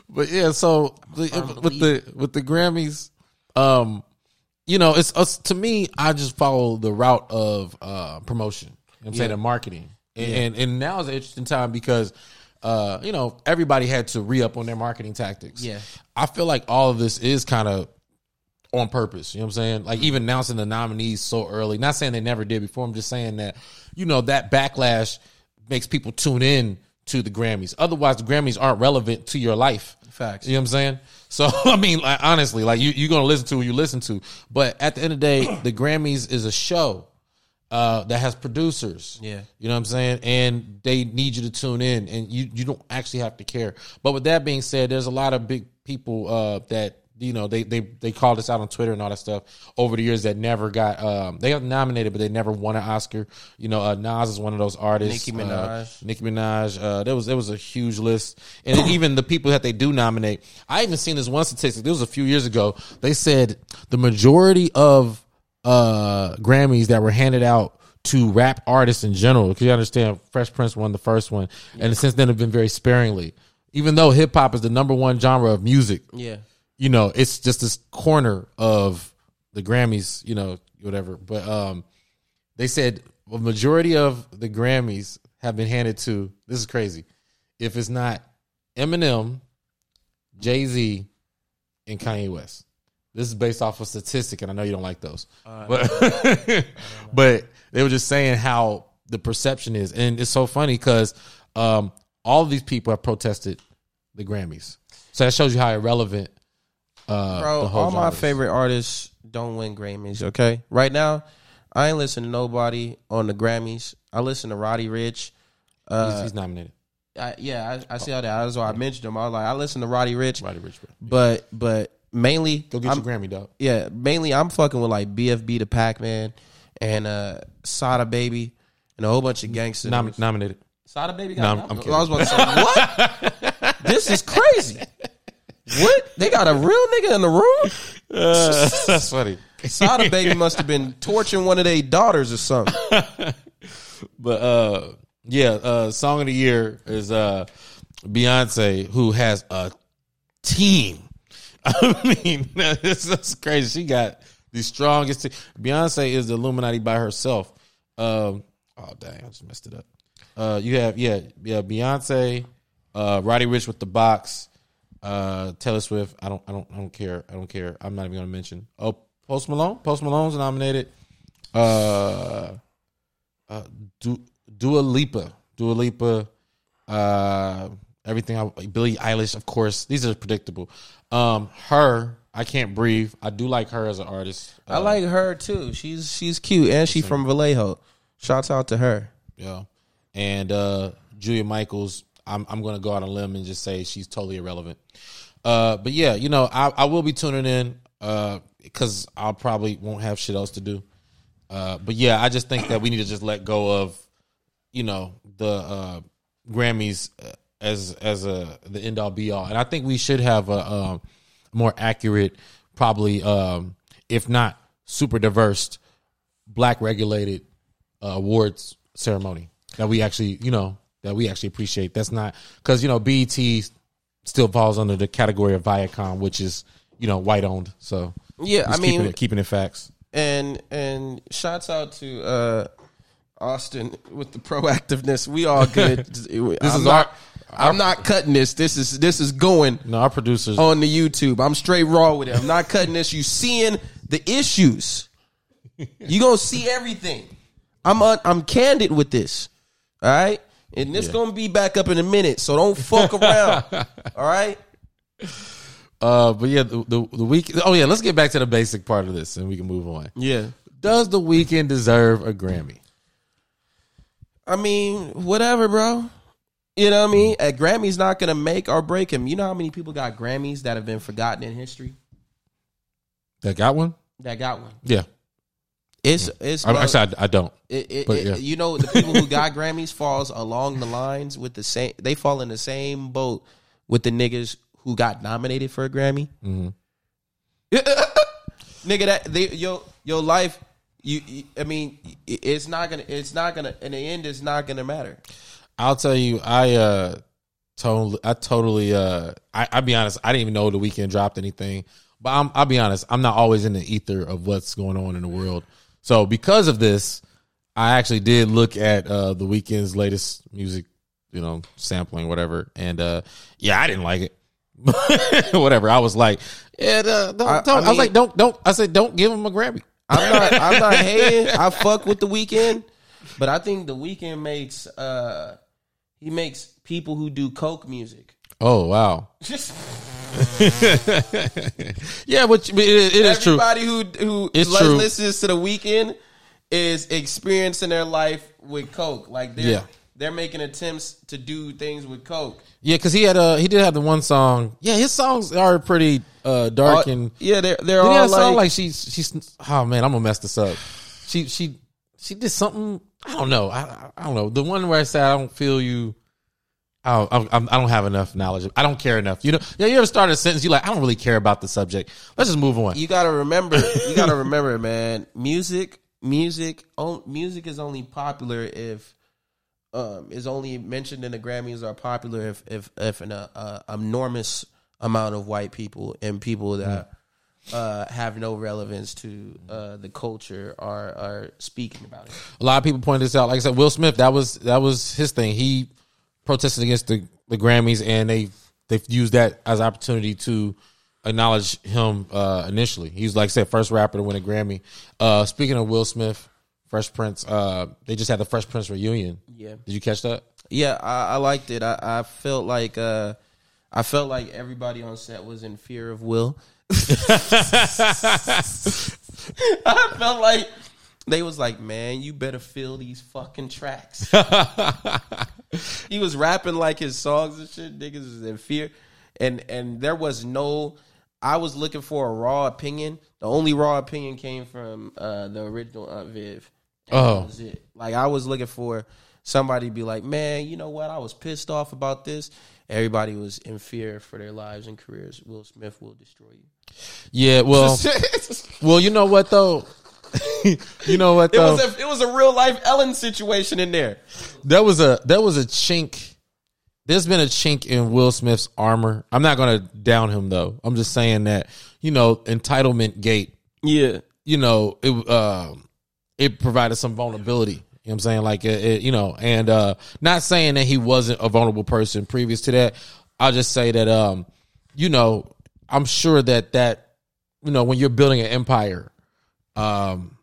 But yeah, so the, with the with the Grammys, um, you know, it's us to me. I just follow the route of uh promotion. You know I'm saying Yeah. and marketing, and, and and now is an interesting time because. Uh, you know, everybody had to re up on their marketing tactics. Yeah. I feel like all of this is kind of on purpose. You know what I'm saying? Like even announcing the nominees so early. Not saying they never did before. I'm just saying that, you know, that backlash makes people tune in to the Grammys. Otherwise, the Grammys aren't relevant to your life. Facts. You know what I'm saying? So [LAUGHS] I mean, like honestly, like you you're gonna listen to what you listen to. But at the end of the day, the [CLEARS THROAT] Grammys is a show uh, that has producers. Yeah. You know what I'm saying? And they need you to tune in and you, you don't actually have to care. But with that being said, there's a lot of big people uh, that, you know, they, they, they called us out on Twitter and all that stuff over the years that never got, um, they got nominated, but they never won an Oscar. You know, uh, Nas is one of those artists. Nicki Uh, Minaj. Nicki Minaj. Uh, there was, there was a huge list. And even the people that they do nominate, I even seen this one statistic. This was a few years ago. They said the majority of uh Grammys that were handed out to rap artists in general. Because you understand, Fresh Prince won the first one, and since then have been very sparingly. Even though hip hop is the number one genre of music, Yeah. You know, it's just this corner of the Grammys, you know, whatever. But um, they said a majority of the Grammys have been handed to. This is crazy. If it's not Eminem, Jay Z, and Kanye West. This is based off of statistic, and I know you don't like those, but [LAUGHS] but they were just saying how the perception is, and it's so funny because um, all of these people have protested the Grammys, so that shows you how irrelevant. Uh, Bro, all my favorite artists don't win Grammys, okay? Right now, I ain't listen to nobody on the Grammys. I listen to Roddy Ricch. Uh, he's, he's nominated. I, yeah, I, I see how that. That's why I mentioned him. I was like, I listen to Roddy Ricch, Roddy Ricch, bro. but but mainly, Go get I'm, your Grammy, dog. yeah, mainly I'm fucking with like BFB the Packman and uh Sada Baby and a whole bunch of gangsters. Nom- nominated. Sada Baby No. I'm- I'm I was about to say what? [LAUGHS] this is crazy. What? They got a real nigga in the room? Uh, [LAUGHS] that's funny. Sada Baby must have been torturing one of their daughters or something. [LAUGHS] But uh, yeah, uh, song of the year is uh, Beyonce, who has a team. [LAUGHS] I mean, that's, that's crazy. She got the strongest. Team. Beyonce is the Illuminati by herself. Um, oh dang, I just messed it up. Uh, you have yeah, yeah, Beyonce, uh, Roddy Ricch with the box, uh, Taylor Swift. I don't, I don't, I don't care. I don't care. I'm not even gonna mention. Oh, Post Malone. Post Malone's nominated. Uh, uh, Du- Dua Lipa, Dua Lipa, uh, everything. I, Billie Eilish, of course. These are predictable. Um, H.E.R., I can't breathe. I do like her as an artist. I like her too. She's she's cute and she from Vallejo. Shouts out to her. Yeah, and uh, Julia Michaels. I'm I'm gonna go out on a limb and just say she's totally irrelevant. Uh, but yeah, you know, I, I will be tuning in because I'll probably won't have shit else to do. Uh, but yeah, I just think that we need to just let go of, you know, the uh, Grammys uh, as as a the end all be all, and I think we should have a, um more accurate, probably um, if not super diverse, black regulated uh, awards ceremony that we actually, you know, that we actually appreciate. That's not because you know BET still falls under the category of Viacom, which is you know white owned. So Yeah, I mean- keeping it, keeping it facts. And and shouts out to uh Austin with the proactiveness. We all good. [LAUGHS] this This I'm is not, our- I'm not cutting this. This is this is going No, our producers. on the YouTube. I'm straight raw with it. I'm not cutting this. You seeing the issues. You gonna see everything. I'm un, I'm candid with this. All right, and this gonna be back up in a minute. So don't fuck around. [LAUGHS] all right. Uh, but yeah, the, the the week. Oh yeah, let's get back to the basic part of this, and we can move on. Yeah. Does the Weeknd deserve a Grammy? I mean, whatever, bro. You know what I mean? A Grammy's not gonna make or break him. You know how many people got Grammys that have been forgotten in history? That got one? that got one. Yeah, It's it's I, actually, I, I don't. It, it, yeah. You know, the people who got [LAUGHS] Grammys falls along the lines with the same. They fall in the same boat with the niggas who got nominated for a Grammy. Mm-hmm. [LAUGHS] Nigga, that they, your your life. You, you- I mean, it's not gonna. It's not gonna. In the end, it's not gonna matter. I'll tell you, I uh totally, I totally, uh, I, I'll be honest, I didn't even know the Weeknd dropped anything. But I'm, I'll be honest, I'm not always in the ether of what's going on in the world. So because of this, I actually did look at uh the Weeknd's latest music, you know, sampling, whatever, and uh yeah, I didn't like it. [LAUGHS] whatever. I was like, yeah, uh, don't, I- don't. I I, was like, don't, don't. I said, don't give him a Grammy. I'm not. [LAUGHS] I'm not hating. I fuck with the Weeknd, but I think the Weeknd makes. uh He makes people who do coke music. Oh wow. [LAUGHS] yeah, but it, it is true. Everybody who who It's true. listens to the Weeknd is experiencing their life with coke. Like they're Yeah. they're making attempts to do things with coke. Yeah, because he had a he did have the one song. Yeah, his songs are pretty uh, dark Uh, and. yeah, they're they're all have a song like, like she's she's oh man I'm gonna mess this up. She she she did something I don't know I I- I don't know the one where I said I don't feel you. I don't, I'm, I don't have enough knowledge. I don't care enough. You know, yeah. You ever start a sentence? You like, I don't really care about the subject. Let's just move on. you gotta remember. You gotta [LAUGHS] remember, man. Music, music, on, music is only popular if. Um, is only mentioned in the Grammys are popular if if if an uh, uh, enormous amount of white people and people that uh, have no relevance to uh, the culture are are speaking about it. a lot of people point this out. Like I said, Will Smith, that was that was his thing. He protested against the, the Grammys, and they they've used that as an opportunity to acknowledge him uh, initially. He's like I said, first rapper to win a Grammy. Uh, speaking of Will Smith, Fresh Prince, uh, they just had the Fresh Prince reunion. Yeah. Did you catch that? Yeah, I, I liked it. I, I felt like uh, I felt like everybody on set was in fear of Will. [LAUGHS] I felt like they was like, "Man, you better fill these fucking tracks." [LAUGHS] he was rapping like his songs and shit. Niggas was in fear, and and there was no. I was looking for a raw opinion. The only raw opinion came from uh, the original Aunt Viv. Oh. that was it. Like I was looking for somebody to be like, man, you know what? I was pissed off about this. Everybody was in fear for their lives and careers. Will Smith will destroy you. Yeah. Well, [LAUGHS] well, you know what though. [LAUGHS] you know what It was a it was a real life Ellen situation in there. That was a that was a chink. There's been a chink in Will Smith's armor. I'm not gonna down him though. I'm just saying that you know entitlement gate. Yeah. You know it uh, it provided some vulnerability. You know what I'm saying like it, it, you know and uh, not saying that he wasn't a vulnerable person previous to that. I'll just say that um you know I'm sure that that you know when you're building an empire um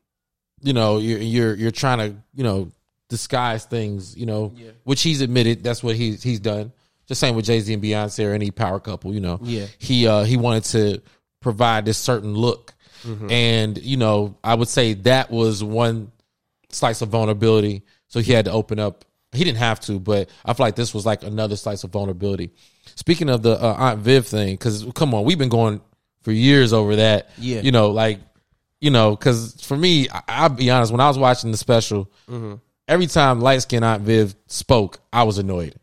you know you're you're you're trying to you know disguise things you know Yeah. which he's admitted that's what he's he's done. Just same with jay-z and beyonce or any power couple you know. Yeah. he uh he wanted to provide this certain look. And you know i would say that was one slice of vulnerability. So he had to open up. He didn't have to but i feel like this was like another slice of vulnerability. Speaking of the uh, aunt viv thing because come on we've been going for years over that Yeah. you know like you know, because for me, I, I'll be honest. When I was watching the special, mm-hmm. every time light skinned Aunt Viv spoke, I was annoyed.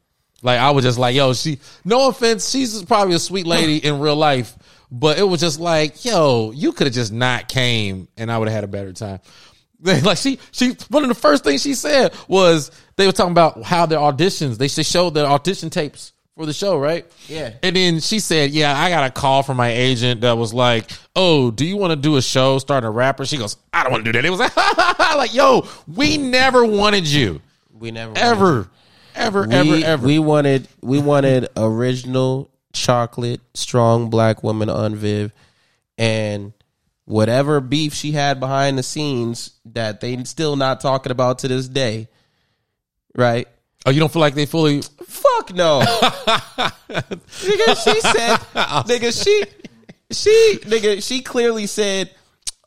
Like I was just like, yo, she. No offense, she's probably a sweet lady [LAUGHS] in real life, but it was just like, yo, you could have just not came, and I would have had a better time. [LAUGHS] Like she, she. One of the first things she said was they were talking about how their auditions. They should show their audition tapes for the show, right? Yeah. And then she said, "Yeah, I got a call from my agent that was like, "Oh, do you want to do a show starting a rapper?" She goes, "I don't want to do that." It was like, [LAUGHS] like, "Yo, we never wanted you, We never ever, ever, we, ever, ever." We wanted we wanted original chocolate, strong black woman Aunt Viv, and whatever beef she had behind the scenes that they still not talking about to this day. Right? Oh, you don't feel like they fully? Fuck no. [LAUGHS] nigga, she said [LAUGHS] nigga, she she nigga, she clearly said,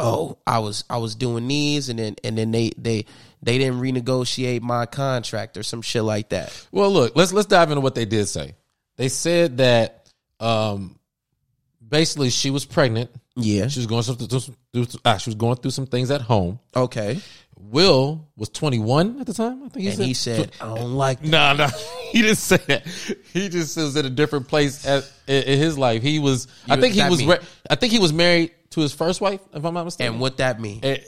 Oh, I was I was doing these and then and then they they they didn't renegotiate my contract or some shit like that. Well, look, let's let's dive into what they did say. They said that, um, basically, she was pregnant Yeah. She was going through, through, through, ah, she was going through some things at home. Okay. Will was 21 at the time. I think he And said. he said, I don't like that. No, no, [LAUGHS] he didn't say that. He just was in a different place at, in, in his life. He was. I think he was. Re- I think he was married to his first wife, if I'm not mistaken. And what that mean? Eh,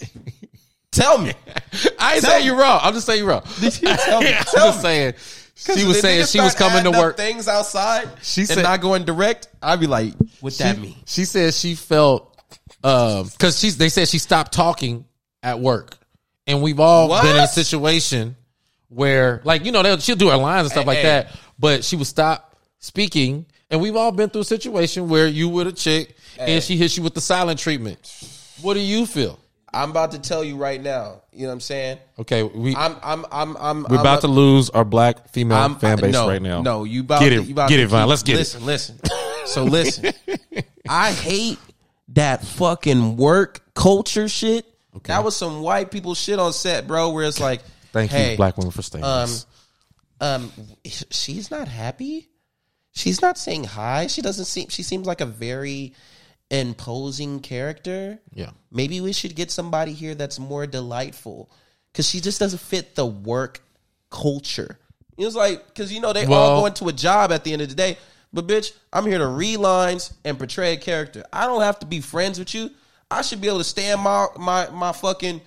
[LAUGHS] Tell me. [LAUGHS] I ain't saying you're wrong. I'm just saying you're wrong. Tell me. I'm Tell just me. saying. She was saying she was coming to work. Things outside. She and said- not going direct. I'd be like, what that mean? She said she felt because she's. They said she stopped talking at work, and we've all What? been in a situation where, like, you know, they'll, she'll do her lines and stuff like Hey. that, but she would stop speaking, and we've all been through a situation where you with a chick and she hits you with the silent treatment. What do you feel? I'm about to tell you right now. You know what I'm saying? Okay, we I'm I'm I'm I'm we're I'm about a- to lose our black female I'm, fan base no, right now. No, you about get to, it, you about get to it, Vine. keep- Let's get it. listen, Listen, So listen, [LAUGHS] I hate that fucking work culture shit. That was some white people shit on set, bro. Where it's like. [LAUGHS] Thank hey, you, black women, for staying. um, um, she's not happy. She's not saying hi. She doesn't seem. She seems like a very imposing character. Yeah. Maybe we should get somebody here that's more delightful because she just doesn't fit the work culture. It's like because you know they Well- all go into a job at the end of the day. But bitch, I'm here to read lines and portray a character. I don't have to be friends with you. I should be able to stay in my my my fucking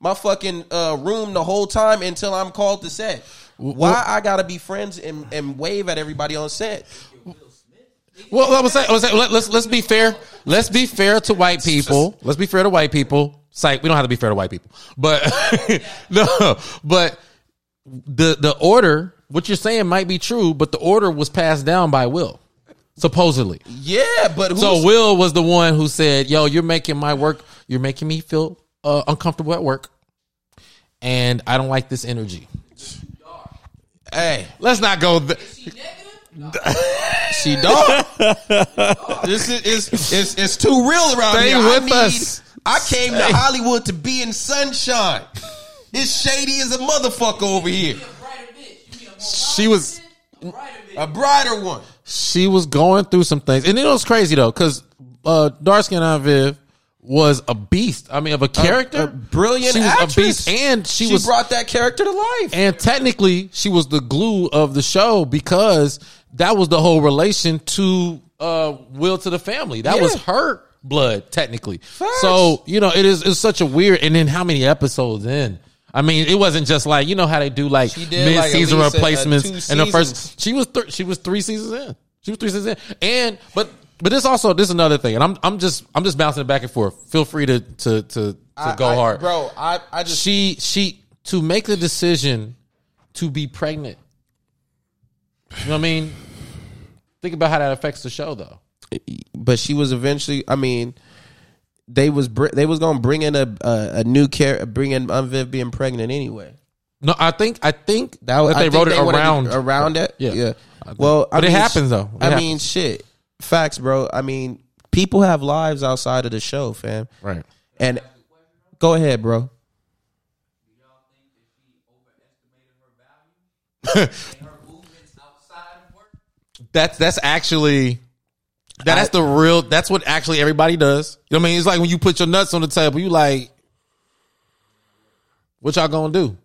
my fucking uh, room the whole time until I'm called to set. Why I gotta be friends and, and wave at everybody on set? Well, I was saying, I was saying let, let's let's be fair. Let's be fair to white people. Let's be fair to white people. Psych, we don't have to be fair to white people, but [LAUGHS] no, but the the order, what you're saying might be true, but the order was passed down by Will, supposedly. Yeah, but who's, So Will was the one who said, "Yo, you're making my work. You're making me feel uh, uncomfortable at work, and I don't like this energy." hey, Let's not go. Th- see, dog, this is it's, it's it's too real around Stay here. I with need- us. I came to Hollywood to be in sunshine. It's shady as a motherfucker over here. she was A brighter one. She was going through some things, and it was crazy though, because uh, dark skin Aunt Viv was a beast. I mean, of a character, a brilliant She was actress. a beast, and she, She, was brought that character to life. and technically she was the glue of the show because that was the whole relation to uh, Will to the family. That Yeah. was her blood, technically. So you know, it is it's such a weird. And then how many episodes in? I mean, it wasn't just like you know how they do like She did, like, at mid-season least, uh, replacements. two and the first, she was th- she was three seasons in. She was three seasons in, and but but this also this is another thing, and I'm I'm just I'm just bouncing it back and forth. Feel free to to to, to I- go I- hard, bro. I I just she she to make the decision to be pregnant. You know what I mean? Think about how that affects the show, though. but she was eventually. I mean, they was br- they was gonna bring in a a, a new care, bring in Aunt Viv being pregnant anyway. No, I think I think That was, that they wrote it they around. around it. Yeah. yeah. Well, I But it mean, happens, though. It I happens. mean, shit, facts, bro. I mean, people have lives outside of the show, fam. right. And go ahead, bro. [LAUGHS] That's that's actually that's the real. That's what actually everybody does. You know what I mean? It's like when you put your nuts on the table. You like, what y'all gonna do?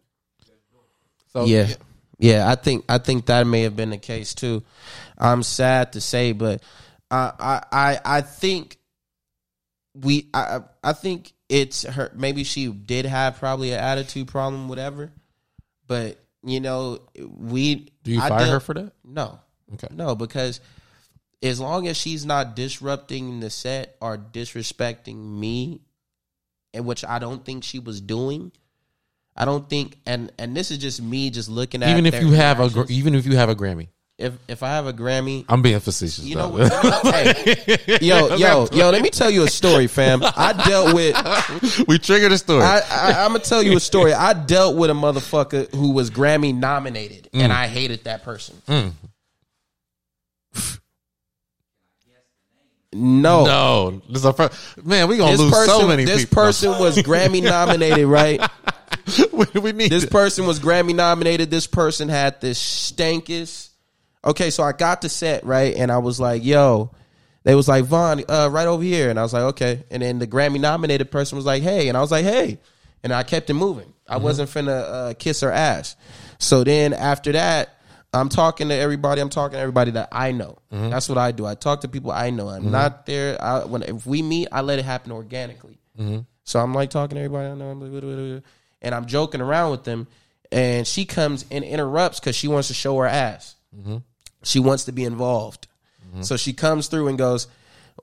So Yeah. Yeah, I think I think that may have been the case too. I'm sad to say, but I I I, I think we I I think it's her maybe she did have probably an attitude problem, whatever. But you know, we Do you I fire her for that? No. Okay. No, because as long as she's not disrupting the set or disrespecting me, and which I don't think she was doing, I don't think, and and this is just me just looking at Even if you have a gr- even if you have a Grammy, if if I have a Grammy, I'm being facetious. you know, though. what- [LAUGHS] hey, yo yo yo, let me tell you a story, fam. I dealt with. [LAUGHS] we triggered a story. I, I, I'm gonna tell you a story. I dealt with a motherfucker who was Grammy nominated, and mm. I hated that person. Mm. No, no, this is our first, man. We gonna this lose person, so many this people. person was Grammy [LAUGHS] nominated, right? [LAUGHS] we, we need This to- person was Grammy nominated. This person had this stankest. Okay, so I got the set right, and I was like, "Yo, They was like Vaughn, uh, right over here, and I was like, okay. And then the Grammy nominated person was like, hey, and I was like, hey, and I kept it moving. I wasn't finna uh, kiss her ass. So then after that, I'm talking to everybody. I'm talking to everybody that I know. Mm-hmm. That's what I do. I talk to people I know. I'm mm-hmm. not there. I, when if we meet, I let it happen organically. Mm-hmm. So I'm like talking to everybody I know. I'm like, and I'm joking around with them. And she comes and interrupts because she wants to show her ass. She wants to be involved. So she comes through and goes,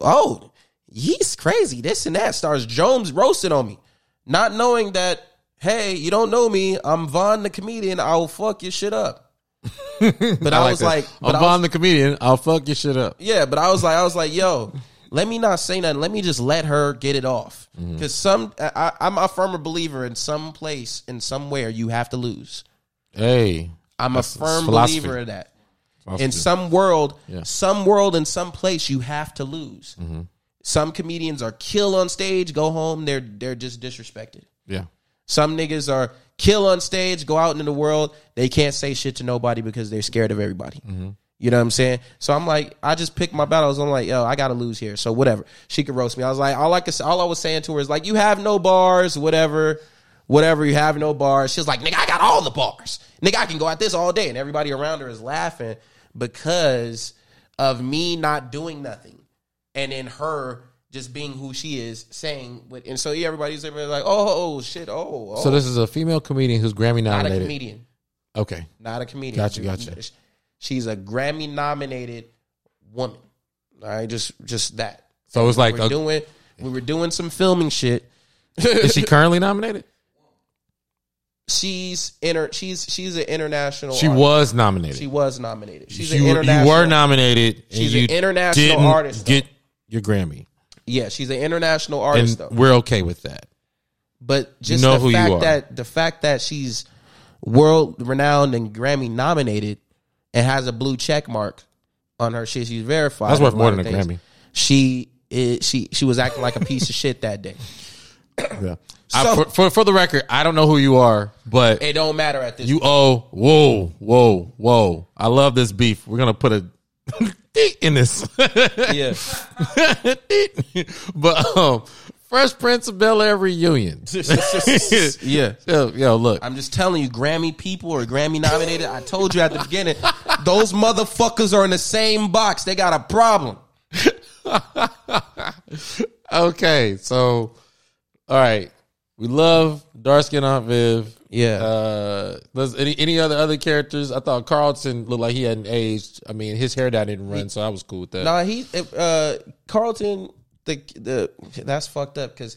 "Oh, he's crazy. This and that." Starts Jones roasting on me, not knowing that. Hey, you don't know me. I'm Vaughn the comedian. I will fuck your shit up. [LAUGHS] But I, was that. like, but I'm I the comedian. I'll fuck your shit up. yeah, but I was like, I was like, yo, let me not say nothing. Let me just let her get it off. Mm-hmm. Because some, I, I'm a firmer believer in some place, in somewhere, you have to lose. Hey, I'm That's- a firm philosophy. believer of that. In some world, Yeah. Mm-hmm. some world, in some place, you have to lose. Some comedians are kill on stage, go home, they're they're just disrespected. yeah, Some niggas are kill on stage, go out into the world, they can't say shit to nobody because they're scared of everybody. Mm-hmm. You know what I'm saying? So I'm like, I just picked my battles. I'm like, yo, I gotta lose here. So whatever. She could roast me. I was like, all I could, all I was saying to her is like, you have no bars, whatever, whatever. You have no bars. She's like, nigga, I got all the bars. Nigga, I can go at this all day. And everybody around her is laughing because of me not doing nothing and then her just being who she is, saying what, and so yeah, everybody's like, oh, oh shit, oh, oh. So this is a female comedian who's Grammy not a nominated. comedian, Okay, not a comedian. Gotcha, gotcha. She's a Grammy nominated woman. All right, just just that. so it's like, we're a- doing we were doing some filming shit. is she currently nominated? She's inter she's she's an international. She artist. was nominated. She was nominated. She's you, an international. you were nominated. She's an international artist, though. Get your Grammy, Yeah, she's an international and artist though. we're okay with that. But just know the who you fact are. that the fact that she's world renowned and Grammy nominated and has a blue check mark on her shit, she's verified. That's worth more than a things. Grammy. She is, she she was acting like a piece of shit that day. [COUGHS] Yeah. [COUGHS] I- So- for, for for the record, I don't know who you are, but It don't matter at this. you owe. Whoa, whoa, whoa! I love this beef. We're gonna put a in this. yeah, [LAUGHS] but um, Fresh Prince of Bel Air reunion. [LAUGHS] yeah. yo, yo, look. I'm just telling you, Grammy people or Grammy nominated. I told you at the beginning, those motherfuckers are in the same box. They got a problem. [LAUGHS] Okay, so all right, we love dark skin Aunt Viv. Yeah. Uh, does any any other other characters? I thought Carlton looked like he hadn't aged. I mean, his hair dye didn't run, so I was cool with that. Nah, he uh Carlton the the that's fucked up because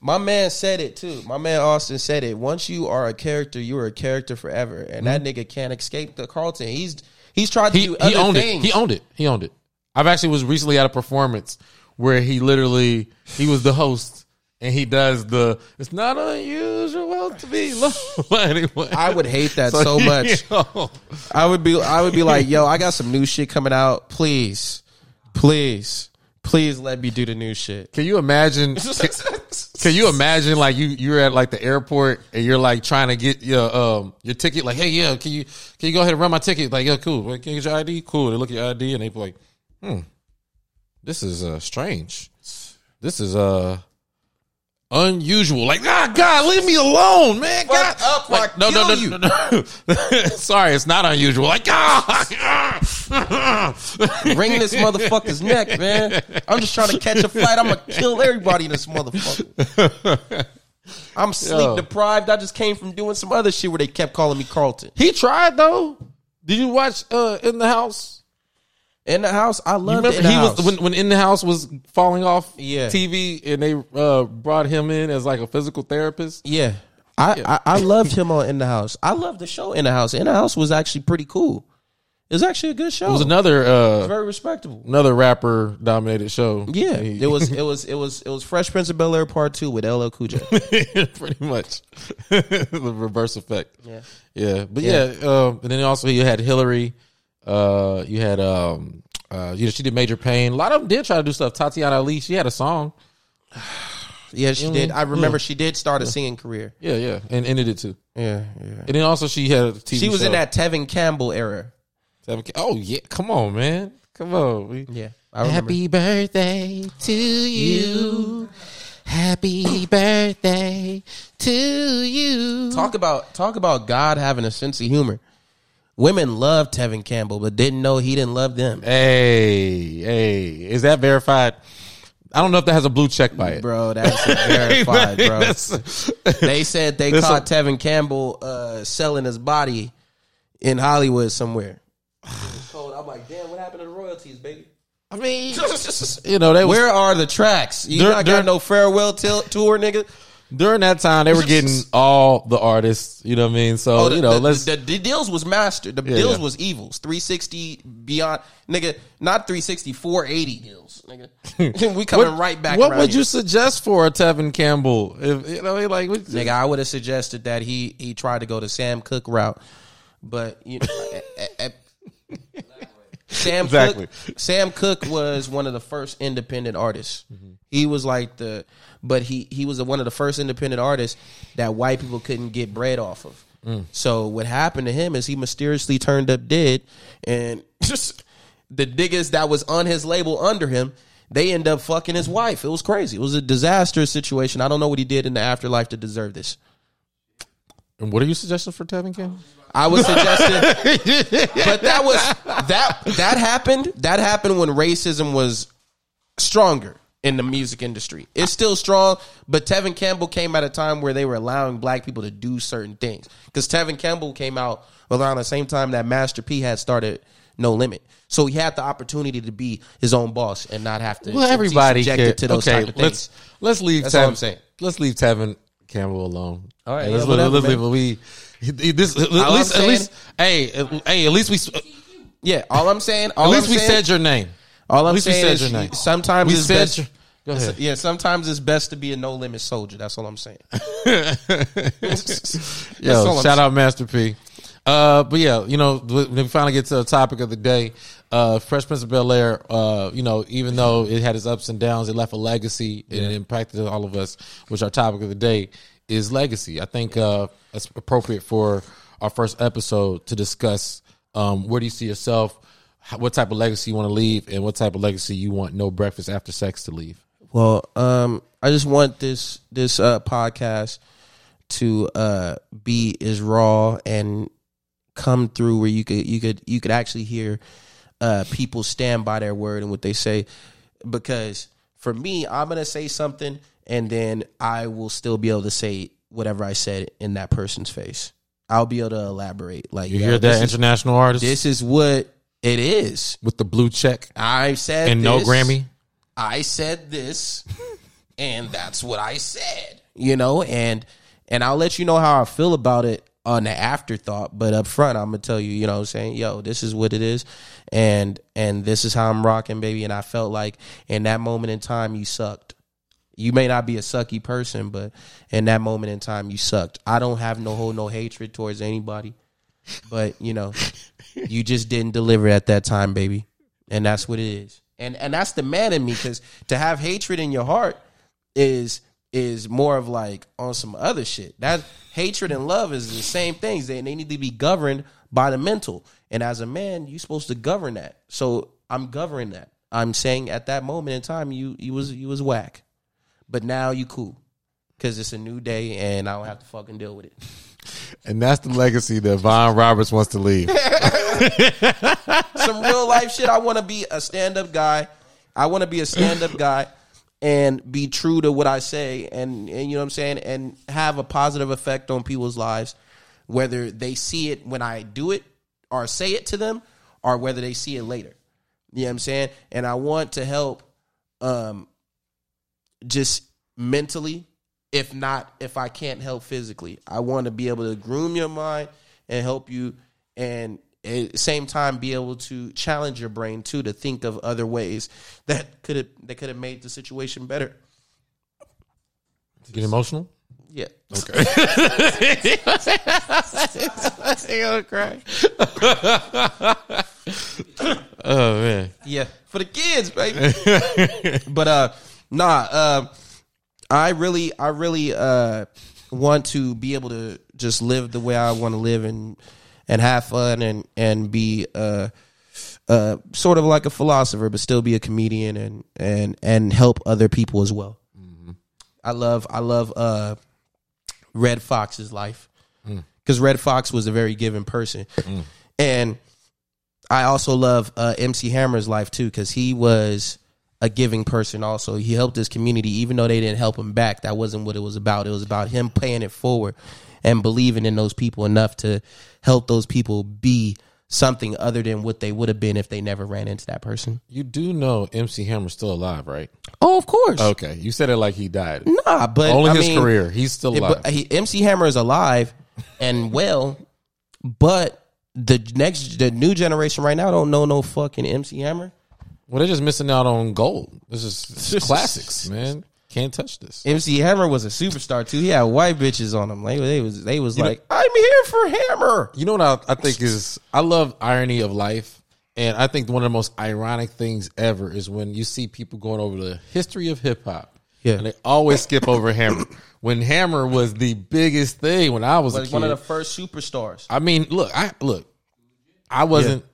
my man said it too. My man Austin said it. Once you are a character, you are a character forever, and that nigga can't escape the Carlton. He's he's tried to he do he owned things. it. He owned it. He owned it. I've actually was recently at a performance where he literally he was the host and he does the it's not unusual to be [LAUGHS] low. anyway, I would hate that so, [LAUGHS] much. yo, I would be I would be like, yo, I got some new shit coming out. Please, please, please let me do the new shit. can you imagine? [LAUGHS] Can, can you imagine like you you're at like the airport and you're like trying to get your um your ticket? Like, hey, yeah, can you can you go ahead and run my ticket? Like, yeah, cool. Can you get your ID? Cool. They look at your ID and they be like, hmm, this is uh strange. This is uh unusual. Like, ah, God, leave me alone, man. God, up, I no, no, no, no, no, [LAUGHS] no. Sorry, it's not unusual. Like, ah, [LAUGHS] Wring this motherfucker's neck, man. I'm just trying to catch a flight. I'm gonna kill everybody in this motherfucker. I'm sleep Yo. deprived. I just came from doing some other shit where they kept calling me Carlton. he tried though. Did you watch uh in the house? In the house, I love remember he house. was when when in the house was falling off Yeah. TV and they uh brought him in as like a physical therapist. yeah. I, I I loved him on In the House. I loved the show In the House. In the House was actually pretty cool. It was actually a good show. It was another uh very respectable. another rapper dominated show. Yeah, it was [LAUGHS] it was it was it was Fresh Prince of Bel Air Part Two with LL Cool J. [LAUGHS] pretty much [LAUGHS] the reverse effect. Yeah. Yeah, but yeah, um, and then also you had Hilary. Uh, you had um, uh, you know, she did Major Payne. A lot of them did try to do stuff. Tatyana Ali, she had a song. [SIGHS] Yeah, she did. I remember she did start a singing career. Yeah, yeah, and ended it too. Yeah, yeah. And then also she had a TV. She was show. in that Tevin Campbell era. Oh yeah, come on, man, come on. We, Yeah. Happy birthday to you. Happy birthday to you. Talk about talk about God having a sense of humor. Women loved Tevin Campbell, but didn't know he didn't love them. Hey, hey, is that verified? I don't know if that has a blue check by it. Bro, that's verified, [LAUGHS] bro. That's- They said they caught a- Tevin Campbell uh, selling his body in Hollywood somewhere. Cold. I'm like, damn, what happened to the royalties, baby? I mean, [LAUGHS] you know, they was, Where are the tracks? You Dur- not dur- got no farewell til- tour, nigga. During that time they were getting all the artists. You know what I mean? So Oh, the, you know, the, let's the, the deals was mastered. The Yeah, deals yeah. was evils. 360 beyond, nigga. Not 360, 480 deals, nigga. [LAUGHS] we coming right back. What would here. you suggest for a Tevin Campbell? If you know, like, what- Nigga, I would have suggested that he he tried to go the Sam Cooke route, but you know, [LAUGHS] eh, eh, Sam Exactly. Cooke, Sam Cooke was one of the first independent artists. He was like the, but he he was one of the first independent artists that white people couldn't get bread off of. Mm. So what happened to him is he mysteriously turned up dead, and [LAUGHS] just the niggas that was on his label under him. They end up fucking his wife. It was crazy. It was a disastrous situation. I don't know what he did in the afterlife to deserve this. and what are you suggesting for Tevin Campbell? I was suggesting, [LAUGHS] but that was that that happened. That happened when racism was stronger in the music industry. It's still strong, but Tevin Campbell came at a time where they were allowing black people to do certain things. Because Tevin Campbell came out around the same time that Master P had started No Limit, so he had the opportunity to be his own boss and not have to. Well, be everybody subjected could, to those okay, type of things. let's let's leave. That's Tevin, all I'm saying. Let's leave Tevin Campbell alone. All right, Hey, let's, yeah, whatever, let's man. leave. We he- he- this at I'm least at saying- least hey at- hey at least we yeah, all I'm saying. All least I'm we saying, said your name. All I'm at least we saying said is your name. sometimes We it's said best. your- Go ahead. Yeah, sometimes it's best to be a no limit soldier. That's all I'm saying. [LAUGHS] Yo, all shout out Master P. Uh, but yeah, you know, when we finally get to the topic of the day, uh, Fresh Prince of Bel Air, uh, you know, even though it had its ups and downs, it left a legacy and it impacted all of us, which our topic of the day is legacy. I think, uh, it's appropriate for our first episode to discuss, um, where do you see yourself? How- What type of legacy you want to leave and what type of legacy you want No Breakfast After Sex to leave? Well, um, I just want this this uh, podcast to uh, be as raw and come through where you could you could you could actually hear uh, people stand by their word and what they say. Because for me, I'm gonna say something and then I will still be able to say whatever I said in that person's face. I'll be able to elaborate. Like You yo, hear this that, is- international artist this is what it is. with the blue check I said and no. Grammy? I said this, [LAUGHS] and that's what I said. You know, and and I'll let you know how I feel about it on the afterthought. But up front, I'm gonna tell you, you know, what I'm saying, yo, this is what it is, and and this is how I'm rocking, baby. And I felt like in that moment in time, you sucked. You may not be a sucky person, but in that moment in time, you sucked. I don't have no hold no hatred towards anybody, but you know, [LAUGHS] you just didn't deliver at that time, baby, and that's what it is. And and that's the man in me because to have hatred in your heart is is more of like on some other shit. That hatred and love is the same things. They they need to be governed by the mental. And as a man, you're supposed to govern that. So I'm governing that. I'm saying at that moment in time, you you was you was whack, but now you cool because it's a new day and I don't have to fucking deal with it. And that's the legacy that Vaughn Roberts wants to leave. [LAUGHS] some real life shit. I want to be a stand up guy. I want to be a stand up guy and be true to what I say and, and you know what I'm saying and have a positive effect on people's lives whether they see it when I do it or say it to them or whether they see it later. You know what I'm saying? And I want to help um just mentally if not if I can't help physically. I want to be able to groom your mind and help you and at the same time be able to challenge your brain too to think of other ways that could have that could have made the situation better. Get emotional? Yeah. cry. [LAUGHS] oh man. Yeah. For the kids, baby. [LAUGHS] but uh nah, uh I really I really uh want to be able to just live the way I want to live and and have fun and and be uh uh, sort of like a philosopher, but still be a comedian and and and help other people as well. I love I love uh, Redd Foxx's life. Because Redd Foxx was a very given person, and I also love uh, MC Hammer's life too because he was a giving person. Also, he helped his community, even though they didn't help him back. That wasn't what it was about. It was about him paying it forward and believing in those people enough to help those people be something other than what they would have been if they never ran into that person. You do know MC Hammer's still alive, right? Oh, of course. Okay, you said it like he died. Nah, but Only I his mean, career. He's still alive. he, MC Hammer is alive and well, but the next, the new generation right now don't know no fucking MC Hammer. Well, they're just missing out on gold. This is [LAUGHS] this is classics, man. Can't touch this. MC Hammer was a superstar too. He had white bitches on him. Like they was, they was like, I'm here for Hammer. You know what I, I think is I love irony of life, and I think one of the most ironic things ever is when you see people going over the history of hip hop. Yeah. and they always skip over Hammer. When Hammer was the biggest thing when I was a Like kid. one of the first superstars. I mean, look, I look, I wasn't,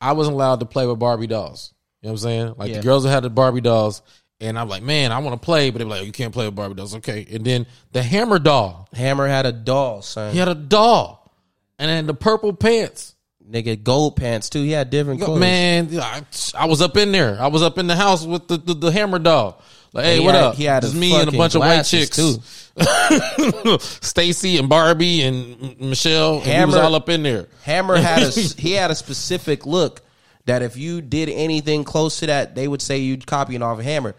I wasn't allowed to play with Barbie dolls. You know what I'm saying? Like Yeah. the girls that had the Barbie dolls, and I'm like, man, I want to play, but they're like, oh, you can't play with Barbie dolls, okay? And then the Hammer doll, Hammer had a doll, son. he had a doll, and then the purple pants. Nigga, gold pants too. He had different clothes. Man, I, I was up in there. I was up in the house with the the, the Hammer doll. Like, hey, he what had- up? he had a me and a bunch of white chicks too. [LAUGHS] Stacy and Barbie and Michelle. And we was all up in there. Hammer had a [LAUGHS] he had a specific look that if you did anything close to that, they would say you'd copying off of Hammer.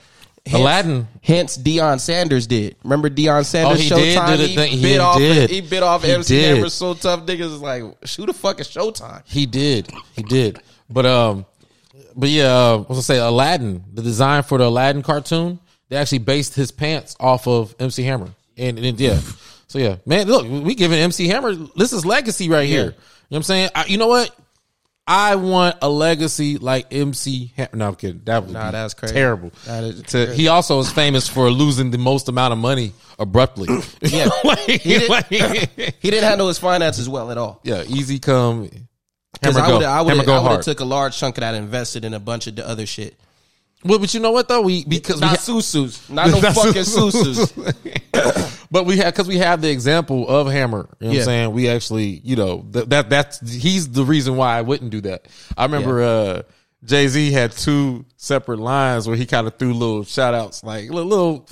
Hence, Aladdin. Hence, Deion Sanders did. Remember Deion Sanders? Oh, he Showtime. the he thing. He bit off. did. He bit off He MC did. Hammer so tough. Niggas is like, shoot a fucking Showtime. He did. He did. But um, but yeah, uh, what was I say? Aladdin. The design for the Aladdin cartoon. They actually based his pants off of MC Hammer. And, and yeah, [LAUGHS] so yeah, man. Look, we giving MC Hammer. This is legacy right here. You know what I'm saying? I, you know what? I want a legacy like MC. Hammer. No, I'm kidding. That would Nah, be that's crazy. Terrible. That is To- he also is famous for losing the most amount of money abruptly. Yeah. [LAUGHS] Like- He did- like- He didn't [LAUGHS] handle his finances well at all. yeah, easy come. Because Hammer I go. would I would Hammer go I have hard. took a large chunk of that, and invested in a bunch of the other shit. Well, but you know what though? We because we Not ha- susus, not [LAUGHS] no Not fucking susus. [COUGHS] but we have because we have the example of Hammer. You know what Yeah. I'm saying? We actually, you know, th- that that's he's the reason why I wouldn't do that. I remember uh Jay Z had two separate lines where he kind of threw little shout outs, like little, little,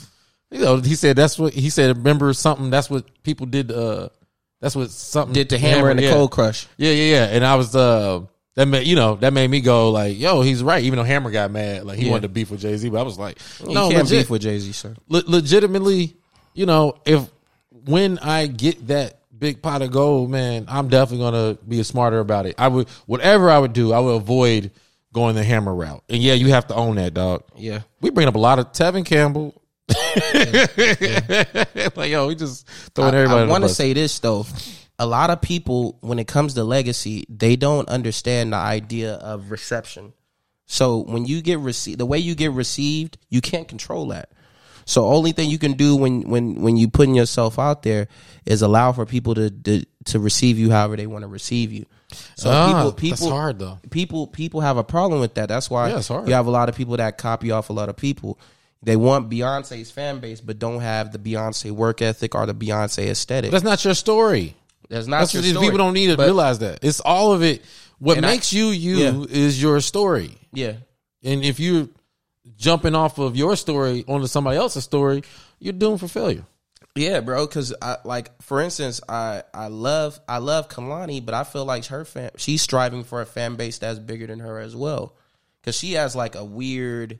you know, he said that's what he said. Remember something? That's what people did. uh That's what something Did to Hammer and the yeah. Cold Crush. Yeah, yeah, yeah. And I was uh that made you know that made me go like, yo, he's right. Even though Hammer got mad, like he Yeah. wanted to beef with Jay Z, but I was like, You no, can't legit, beef with Jay Z, sir. le- legitimately, you know, if when I get that big pot of gold, man, I'm definitely gonna be smarter about it. I would whatever I would do, I would avoid going the Hammer route. And yeah, you have to own that, dog. Yeah. We bring up a lot of Tevin Campbell. [LAUGHS] like yo, we just throwing everybody. I want to say this though. A lot of people, when it comes to legacy, they don't understand the idea of reception. So when you get received, the way you get received, you can't control that. So only thing you can do when when when you putting yourself out there is allow for people to to, to receive you however they want to receive you. So Ah, people that's people hard, though. People people have a problem with that. That's why Yeah, you have a lot of people that copy off a lot of people. They want Beyonce's fan base, but don't have the Beyonce work ethic or the Beyonce aesthetic. That's not your story. That's not That's your story. people don't need to But- realize that. It's all of it. What And I- makes you you Yeah. is your story. Yeah, And if you're jumping off of your story onto somebody else's story, you're doomed for failure. yeah, bro. Because I like, for instance, I I love I love Kehlani, but I feel like her fan she's striving for a fan base that's bigger than her as well. Because she has like a weird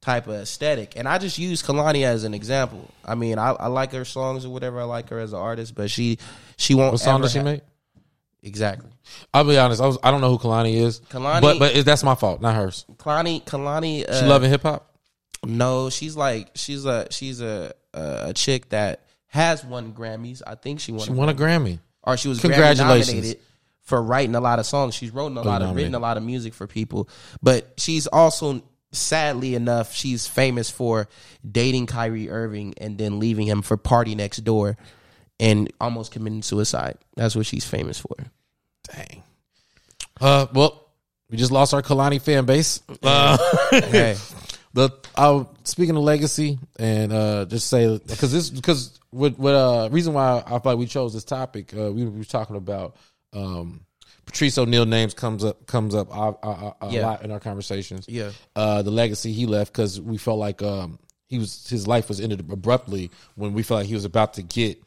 type of aesthetic, and I just use Kehlani as an example. I mean, I, I like her songs or whatever. I like her as an artist, but she she won't. What song does she ha- make? Exactly. I'll be honest. I was I don't know who Kehlani is. Kehlani- but but it, that's my fault, not hers. Kehlani Kehlani. Uh, She loving hip hop. No, she's like she's a she's a a, chick that has won Grammys. I think she won. She a won a Grammy. or she was Congratulations. Grammy nominated for writing a lot of songs. She's written a lot of written a lot of music for people, but she's also sadly enough she's famous for dating Kyrie Irving and then leaving him for PartyNextDoor and almost committing suicide. That's what she's famous for. Dang. Uh, well, we just lost our Kehlani fan base. Uh, [LAUGHS] Hey, the uh, speaking of legacy and uh, just say because this because what what uh reason why I thought we chose this topic uh, we were talking about um Patrice O'Neal names comes up comes up uh, uh, a Yeah. lot in our conversations. Yeah. uh, the legacy he left because we felt like um he was his life was ended abruptly when we felt like he was about to get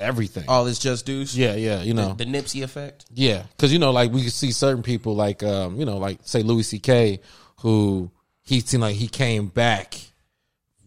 everything. all is just dues. yeah, yeah, you know, The Nipsey effect. yeah, because you know, like we see certain people, like um, you know, like say Louis C.K., who he seemed like he came back.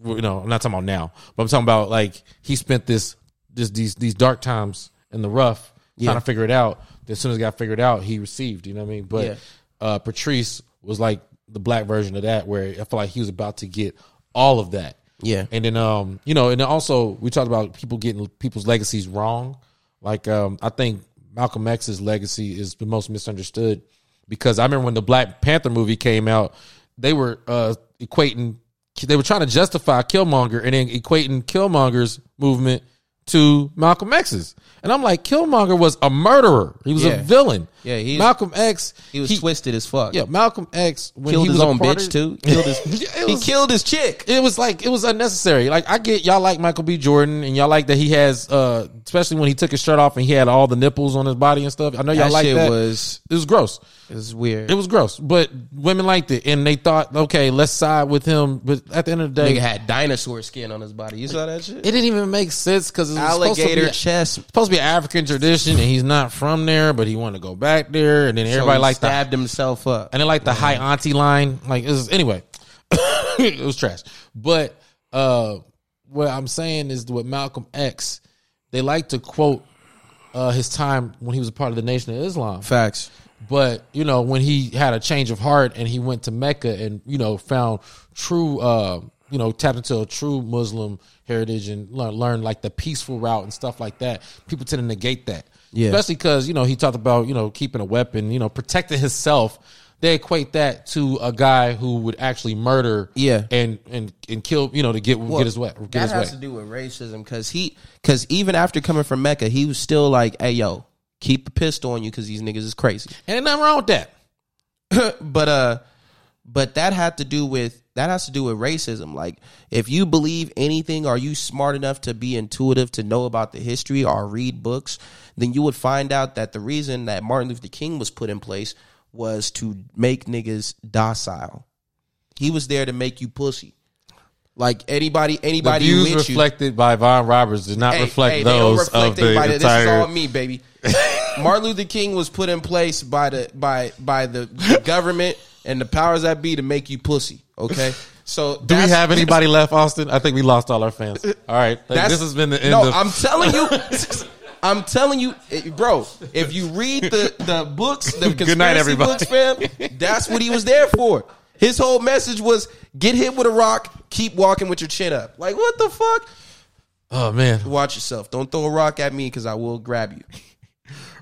You know, I'm not talking about now, but I'm talking about like he spent this this these these dark times in the rough trying to figure it out. As soon as it got figured out, he received. You know what I mean? But Yeah. uh, Patrice was like the black version of that, where I feel like he was about to get all of that. Yeah. And then um, you know, and then also we talked about people getting people's legacies wrong. Like um, I think Malcolm X's legacy is the most misunderstood because I remember when the Black Panther movie came out, they were uh equating they were trying to justify Killmonger and then equating Killmonger's movement to Malcolm X's. And I'm like, Killmonger was a murderer. He was Yeah. a villain. Yeah, Malcolm X He was twisted as fuck. Yeah, Malcolm X when Killed he his was own bitch of- too. [LAUGHS] Killed his, it he killed his chick. it was like it was unnecessary. Like I get y'all like Michael B. Jordan and y'all like that he has uh especially when he took his shirt off and he had all the nipples on his body and stuff. I know y'all That like shit that. was it was gross. it was weird. It was gross. But women liked it and they thought, okay, let's side with him. But at the end of the day, Nigga had dinosaur skin on his body. You saw that shit? it didn't even make sense because it was supposed to Alligator chest. supposed to be an African tradition and he's not from there, but he wanted to go back there and then So everybody liked the stabbed himself up. and then like the high auntie line, like it was anyway. [COUGHS] it was trash. But uh what I'm saying is with Malcolm X, they like to quote uh his time when he was a part of the Nation of Islam. Facts. But you know, when he had a change of heart and he went to Mecca and you know found true, uh, you know, tapped into a true Muslim heritage and learn, learn like the peaceful route and stuff like that. People tend to negate that, Yeah. especially because you know he talked about you know keeping a weapon, you know, protecting himself. They equate that to a guy who would actually murder, Yeah. and and and kill, you know, to get get his way. Get that his has way. to do with racism because he because even after coming from Mecca, he was still like, "Hey, yo, keep a pistol on you because these niggas is crazy." and nothing wrong with that. [LAUGHS] but uh, but that had to do with that has to do with racism. Like, if you believe anything, are you smart enough to be intuitive to know about the history or read books? Then you would find out that the reason that Martin Luther King was put in place was to make niggas docile. He was there to make you pussy. Like anybody, anybody The views with you. reflected by Vaughn Roberts did not Hey, reflect hey, those reflect of the entire. This is all me, baby. [LAUGHS] Martin Luther King was put in place by the by by the, the government and the powers that be to make you pussy. Okay, [LAUGHS] so Do we have [LAUGHS] anybody left, Austin? I think we lost all our fans. All right, like, this has been the end No, of. I'm telling you. [LAUGHS] I'm telling you, eh, bro. If you read the the books, the Good night, conspiracy everybody. books, fam, that's what he was there for. His whole message was get hit with a rock, keep walking with your chin up. Like what the fuck? oh man, Watch yourself. Don't throw a rock at me because I will grab you.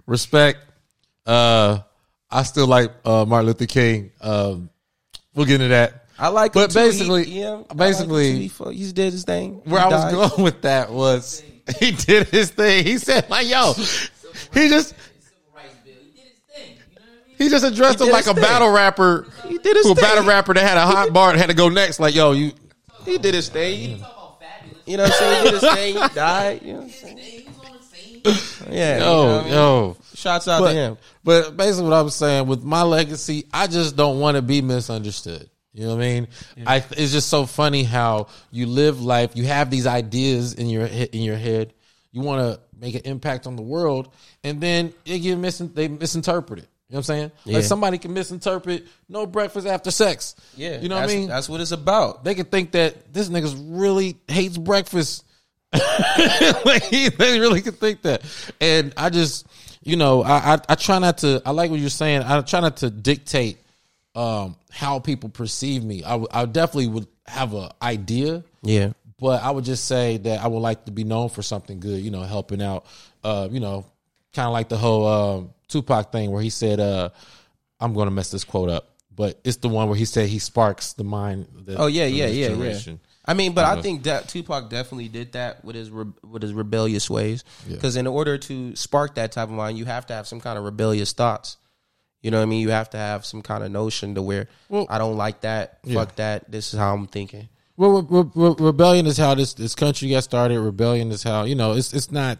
respect. Uh, I still like uh, Martin Luther King. Um, we'll get into that. I like, But basically- he, yeah, like basically- too. he, he did his thing. Where He I was going with that was he did his thing. He said like, "Yo," he just. He did his thing. You know what I mean? he just addressed He him like a thing. battle rapper. He did his who a thing. battle rapper that had a hot bar and had to go next. Like, yo, you He did his thing. He- Talk about fabulous. you know what I'm saying? He did his thing. He died. You know what I'm saying? He was on the scene. Yeah. you know yo I mean? yo. Shouts out but, to him. But basically, what I was saying with my legacy, I just don't want to be misunderstood. You know what I mean? I it's just so funny how you live life. You have these ideas in your in your head. You want to make an impact on the world, and then it get mis- they misinterpret it. You know what I'm saying? Yeah. Like somebody can misinterpret no breakfast after sex. Yeah. you know what I mean? That's what it's about. they can think that this nigga's really hates breakfast. [LAUGHS] like he, they really could think that. And I just, you know, I, I I try not to. I like what you're saying. I try not to dictate um how people perceive me. I, I definitely would have a idea, Yeah. but I would just say that I would like to be known for something good. You know, helping out. Uh, you know, kind of like the whole um, Tupac thing where he said, uh, "I'm going to mess this quote up." But it's the one where he said he sparks the mind. The, Oh yeah, yeah, yeah, generation. yeah. I mean, but I think that Tupac definitely did that with his re- with his rebellious ways. Because in order to spark that type of mind, you have to have some kind of rebellious thoughts. You know what I mean? You have to have some kind of notion to where Well- I don't like that. Fuck that. This is how I'm thinking. Well, re- re- re- rebellion is how this this country got started. Rebellion is how you know it's it's not,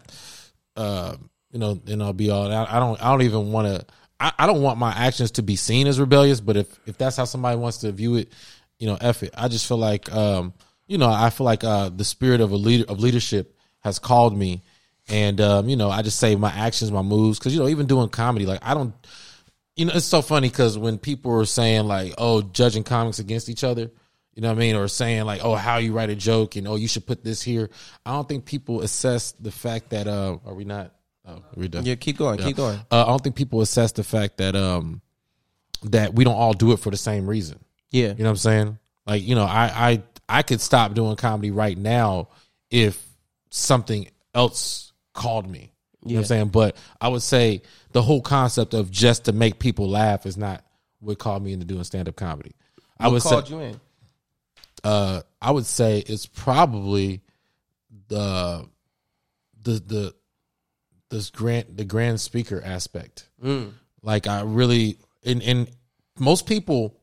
uh, you know, you know, be all. I, I don't I don't even want to. I, I don't want my actions to be seen as rebellious. But if if that's how somebody wants to view it, you know, F it. I just feel like, um, you know, I feel like uh, the spirit of a leader of leadership has called me, and um, you know, I just say my actions, my moves, because you know, even doing comedy, like I don't you know, it's so funny because when people are saying like, "Oh, judging comics against each other," you know what I mean, or saying like, "Oh, how you write a joke," and "Oh, you should put this here." I don't think people assess the fact that uh, are we not? Oh, we're done. Yeah, keep going. Keep going. Uh, I don't think people assess the fact that um that we don't all do it for the same reason. Yeah. You know what I'm saying? Like, you know, I I I could stop doing comedy right now if something else called me. You know what I'm saying? But I would say the whole concept of just to make people laugh is not what called me into doing stand up comedy. I What would say called you in? uh I would say it's probably the the the this grand the grand speaker aspect. Mm. Like I really and and most people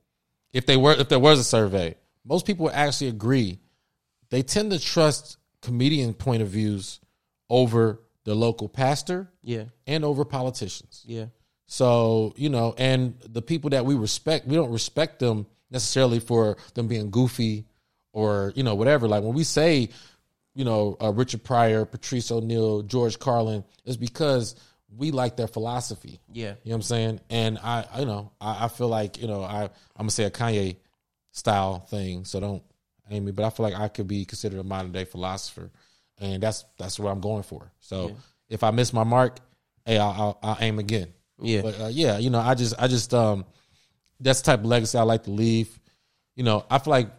if they were if there was a survey, most people would actually agree. They tend to trust comedian point of views over the local pastor Yeah. and over politicians. Yeah. So, you know, and the people that we respect, we don't respect them necessarily for them being goofy or, you know, whatever. Like when we say, you know, uh, Richard Pryor, Patrice O'Neal, George Carlin, it's because we like their philosophy. Yeah. You know what I'm saying? And I, you know, I, I feel like, you know, I, I'm gonna say a Kanye style thing. So don't aim me, but I feel like I could be considered a modern day philosopher, and that's that's what I'm going for. So if I miss my mark, hey, I'll, I'll, I'll aim again. Yeah. But uh, yeah, you know, I just, I just, um, that's the type of legacy I like to leave. You know, I feel like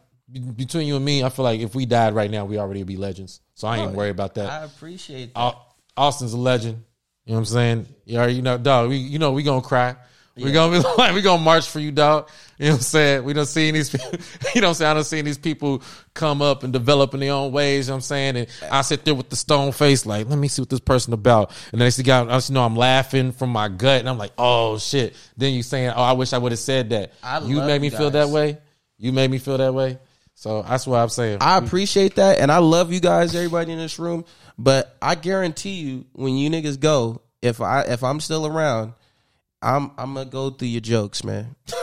between you and me, I feel like if we died right now, we already be legends. So I ain't worried about that. I appreciate that. Austin's a legend. You know what I'm saying? Already, you know, dog. We, you know, we gonna cry. We gonna be [LAUGHS] like, we gonna march for you, dog. You know what I'm saying? We don't see these, [LAUGHS] people, you know what I'm saying? I don't see these people come up and develop in their own ways. You know what I'm saying? And I sit there with the stone face, like, let me see what this person about. And then I see guy, I just know I'm laughing from my gut, and I'm like, oh shit. Then you saying, oh, I wish I would have said that. I you love made me you feel that way. You made me feel that way. So that's what I'm saying. I appreciate that, and I love you guys, everybody in this room. But I guarantee you, when you niggas go, if I if I'm still around, I'm I'm gonna go through your jokes, man. [LAUGHS] Who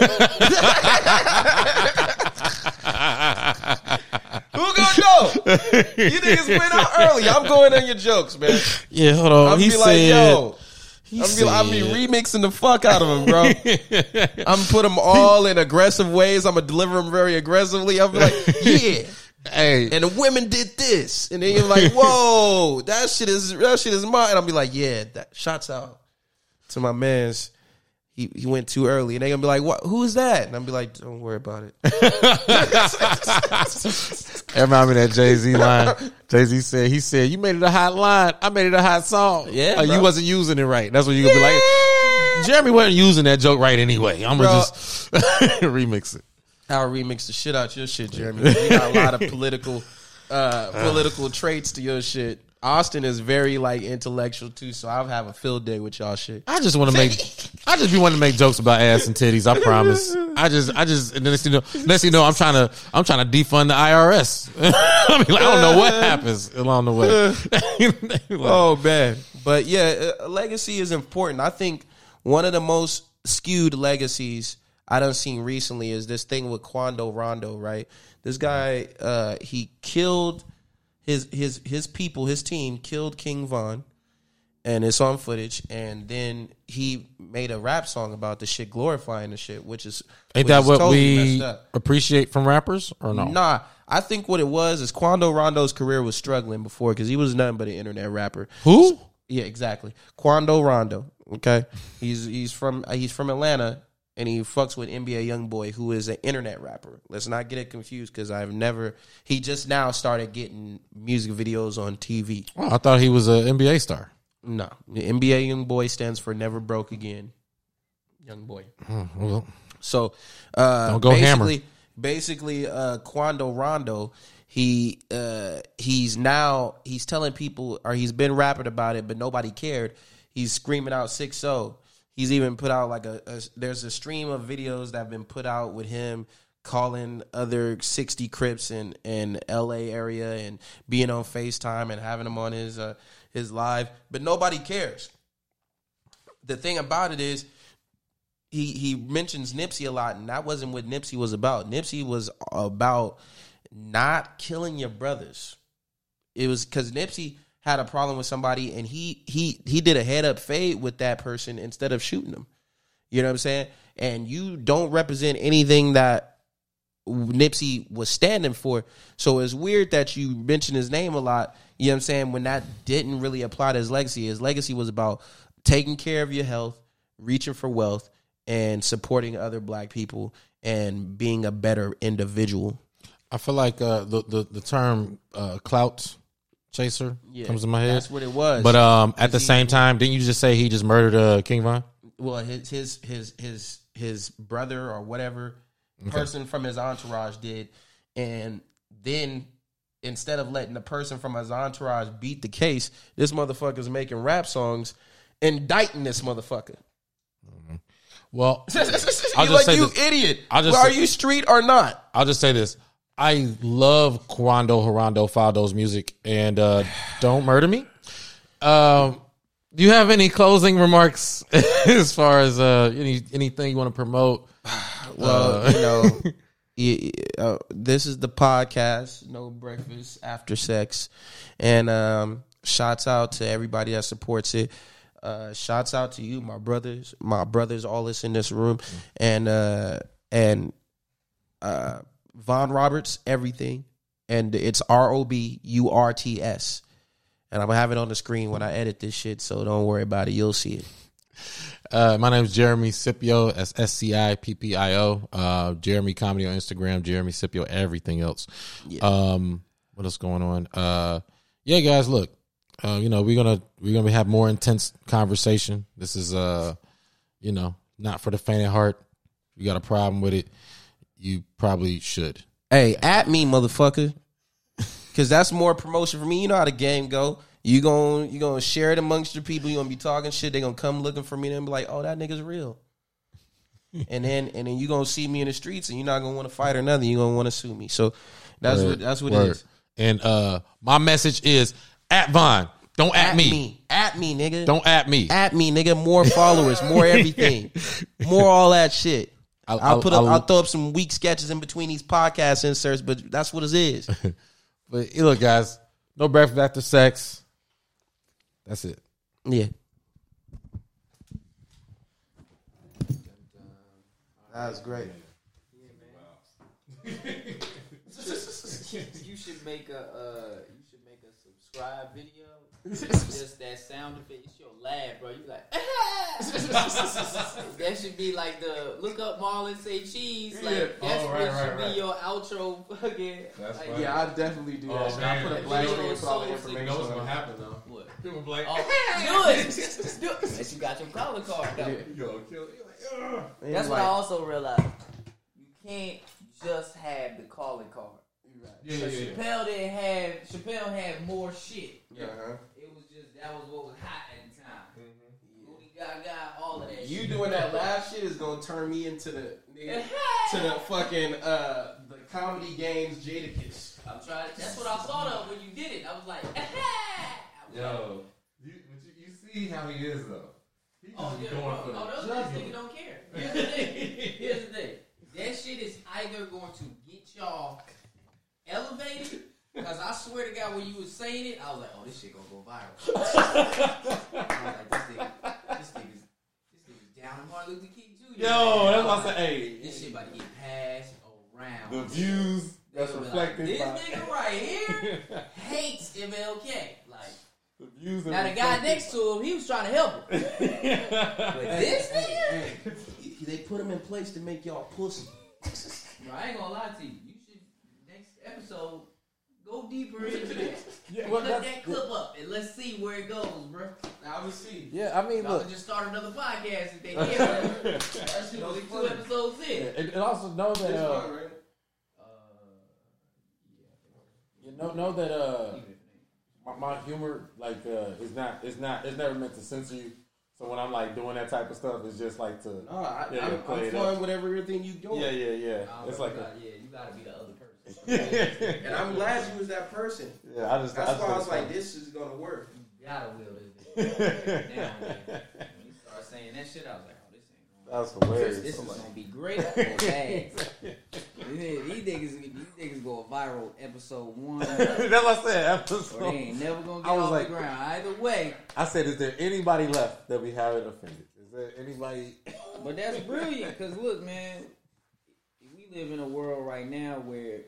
gonna go? You niggas went out early. I'm going on your jokes, man. yeah, hold on. I'm he be like, yo. he I'm be, I'm be remixing the fuck out of them, bro. [LAUGHS] I'm put them all in aggressive ways. I'm gonna deliver them very aggressively. I'm be like, yeah. Hey, and the women did this, and then you're like, "Whoa, that shit is that shit is mine." And I'll be like, "Yeah, that shots out to my man's." He he went too early, and they're gonna be like, "What? Who is that?" And I'll be like, "Don't worry about it." [LAUGHS] That remind me that Jay Z line. Jay Z said, "He said you made it a hot line. I made it a hot song. Yeah, Uh, you wasn't using it right. That's what you gonna be like. Jeremy wasn't using that joke right anyway. I'm gonna just [LAUGHS] remix it. I'll remix the shit out your shit, Jeremy. [LAUGHS] You got a lot of political uh political traits to your shit. Austin is very like intellectual too, so I'll have a field day with y'all shit. I just want to make. I just be wanting to make jokes about ass and titties. I promise. I just, I just, and then next you know, next you know, I'm trying to, I'm trying to defund the IRS. [LAUGHS] I mean, like, I don't know what happens along the way. [LAUGHS] Oh man, but yeah, uh, legacy is important. I think one of the most skewed legacies I done seen recently is this thing with Quando Rondo. Right, this guy uh, he killed his his his people, his team killed King Von, and it's on footage. And then he made a rap song about the shit, glorifying the shit, which is Ain't which that is what totally we appreciate from rappers or no? Nah, I think what it was is Quando Rondo's career was struggling before because he was nothing but an internet rapper. Who? Yeah, exactly. Quando Rondo. Okay, he's he's from he's from Atlanta and he fucks with NBA YoungBoy, who is an internet rapper. Let's not get it confused because I've never. He just now started getting music videos on TV. Oh, I thought he was an NBA star. No, the NBA YoungBoy stands for Never Broke Again. Young boy. Well, So uh Don't go hammer. basically basically uh Quando Rondo he uh he's now he's telling people or he's been rapping about it but nobody cared. He's screaming out 6-0. He's even put out like a, a there's a stream of videos that have been put out with him calling other 60 Crips in in LA area and being on FaceTime and having them on his uh, his live, but nobody cares. The thing about it is he he mentions Nipsey a lot, and that wasn't what Nipsey was about. Nipsey was about not killing your brothers. It was because Nipsey had a problem with somebody, and he he he did a head up fade with that person instead of shooting them. You know what I'm saying? And you don't represent anything that Nipsey was standing for. So it's weird that you mention his name a lot. You know what I'm saying? When that didn't really apply to his legacy. His legacy was about taking care of your health, reaching for wealth, and supporting other black people and being a better individual. I feel like uh, the, the the term uh, clout chaser comes in my head. That's what it was. But um, at the he- same time, didn't you just say he just murdered uh, King Von? well, his his his his his brother or whatever person from his entourage did, and then instead of letting the person from his entourage beat the case, this motherfucker's making rap songs, indicting this motherfucker. Well, [LAUGHS] you just like say you this- idiot. I'll just well, are you street or not? I'll just say this: I love Quando Horando Fado's music, and uh, don't murder me. Um, do you have any closing remarks [LAUGHS] as far as uh, any anything you want to promote? [SIGHS] Well, Uh, you know, [LAUGHS] y- y- uh, this is the podcast, no breakfast after sex, and um, shouts out to everybody that supports it. Uh, shouts out to you, my brothers, my brothers, all this in this room, and uh, and uh, Vaughn Roberts, everything, and it's R O B U R T S, and I'm gonna have it on the screen when I edit this shit, so don't worry about it, you'll see it. Uh, my name is Jeremy Scipio. That's S C I P P I O. Uh, Jeremy Comedy on Instagram. Jeremy Scipio. Everything else. Um, what else going on? Uh, yeah, guys. Look, uh, you know we're gonna we're gonna have more intense conversation. This is uh, you know, not for the faint of heart. You got a problem with it, you probably should. Hey, at me, motherfucker. Cause that's more promotion for me. You know how the game go. You gon' you gonna share it amongst your people. You gonna be talking shit. They gonna come looking for me and be like, "Oh, that nigga's real." [LAUGHS] and then and then you gonna see me in the streets, and you're not gonna want to fight or nothing. You gonna want to sue me. So that's what that's what Word. it is. And uh, my message is at Vaughn. Don't at, me. me, at me, nigga. Don't at me. at me, nigga. More followers, more [LAUGHS] everything, more all that shit. I'll- I'll, I'll- put up, I'll- I'll throw up some weak sketches in between these podcast inserts, but that's what it is. [LAUGHS] But look, guys, no breakfast after sex. That's it. Yeah. That's great. [LAUGHS] you should make a uh, you should make a subscribe video. Just [LAUGHS] that sound effect. It's your laugh, bro. You like [LAUGHS] that should be like the look up Marlon say cheese. Like Yeah. that's Oh, what right, should right, be right. your outro fucking. Like. Yeah, I definitely do that. Oh, shit. I put a black video screen is with all the so information. You know what's gonna happen though? What? People be like, Oh, [LAUGHS] do it. do it. Unless you got your color card. though. yo, kill. You're like, That's it's what I also realized. You can't just have the calling card. Yeah, yeah, yeah. Chappelle didn't have Chappelle had more shit. Uh-huh. It was just that was what was hot at the time. Booty Gaga, all of that. You shit. doing that laugh shit is gonna turn me into the nigga, [LAUGHS] to the fucking uh the comedy games Jadakiss. I'm trying. That's what I thought of when you did it. I was like, [LAUGHS] I was Yo, you, but you, you see how he is though. He just Oh, be yeah, going bro. for oh, those niggas nigga don't care. Here's the thing. Here's the thing. That shit is either going to get y'all elevated, because I swear to God, when you was saying it, I was like, oh, this shit gonna go viral. [LAUGHS] I was like, this nigga, this nigga's, this nigga's down in Martin Luther King Jr. Yo, that's I what I was said. Hey, This shit about to get passed around. the views that's They reflected Like, this nigga right here [LAUGHS] hates MLK. Like, the views. that now the guy next to him, he was trying to help him. [LAUGHS] But this nigga. They put them in place to make y'all pussy. Bro, I ain't gonna lie to you. You should next episode go deeper into this. Yeah, Put well, that clip up and let's see where it goes, bro. I will see. yeah, I mean, Y'all look, just start another podcast if they [LAUGHS] did. That shit was like two episodes in. and, and also know that uh, right? you know know that uh, my, my humor like uh is not it's not it's never meant to censor you. So when I'm like doing that type of stuff, it's just like to No, I, Yeah, I'm, yeah, play I'm it flowing up. with everything you doing. yeah, yeah, yeah. Oh, It's you like a, gotta- yeah, you gotta be the other person. And I'm glad you was that person. yeah. I just That's just why I was like, this is gonna work. You gotta will this. bitch. [LAUGHS] now, when you start saying that shit, I was like, oh, this ain't gonna. That's hilarious. This, this is gonna be great [LAUGHS] or bad. these niggas, these niggas go viral episode one, [LAUGHS] That's what I said. they Episode. ain't never gonna get I was off like- the ground. Either way, I said, is there anybody left that we haven't offended? Is there anybody? but that's brilliant. Cause look, man, we live in a world right now where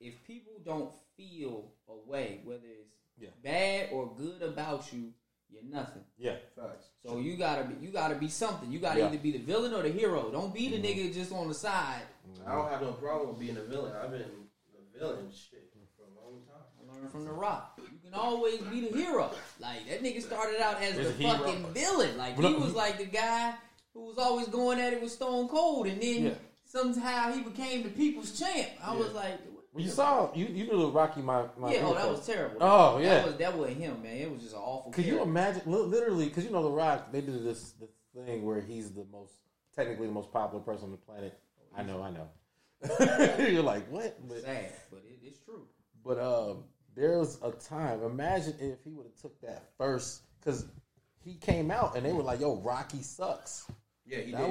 if people don't feel a way, whether it's Yeah. bad or good about you, you're nothing. Yeah. Facts. So you gotta be, you gotta be something. You gotta Yeah. either be the villain or the hero. Don't be the mm-hmm. nigga just on the side. Mm-hmm. I don't have no problem with being a villain. I've been a villain shit for a long time. I learned from The Rock. You can always be the hero. Like that nigga started out as There's the a hero. fucking villain. Like he was like the guy who was always going at it with Stone Cold, and then Yeah. somehow he became the people's champ. I was like, what? Well, you saw you you knew the Rocky my my yeah, oh, that was terrible. Oh, yeah. that was that wasn't him, man. It was just an awful. Could you imagine? Literally, because you know the Rock, they did this this thing where he's the most technically the most popular person on the planet. I know, I know. [LAUGHS] You're like what? But, Sad, but it, it's true. but um, there was a time. Imagine if he would have took that first because he came out and they were like, "Yo, Rocky sucks." Yeah, he That did. was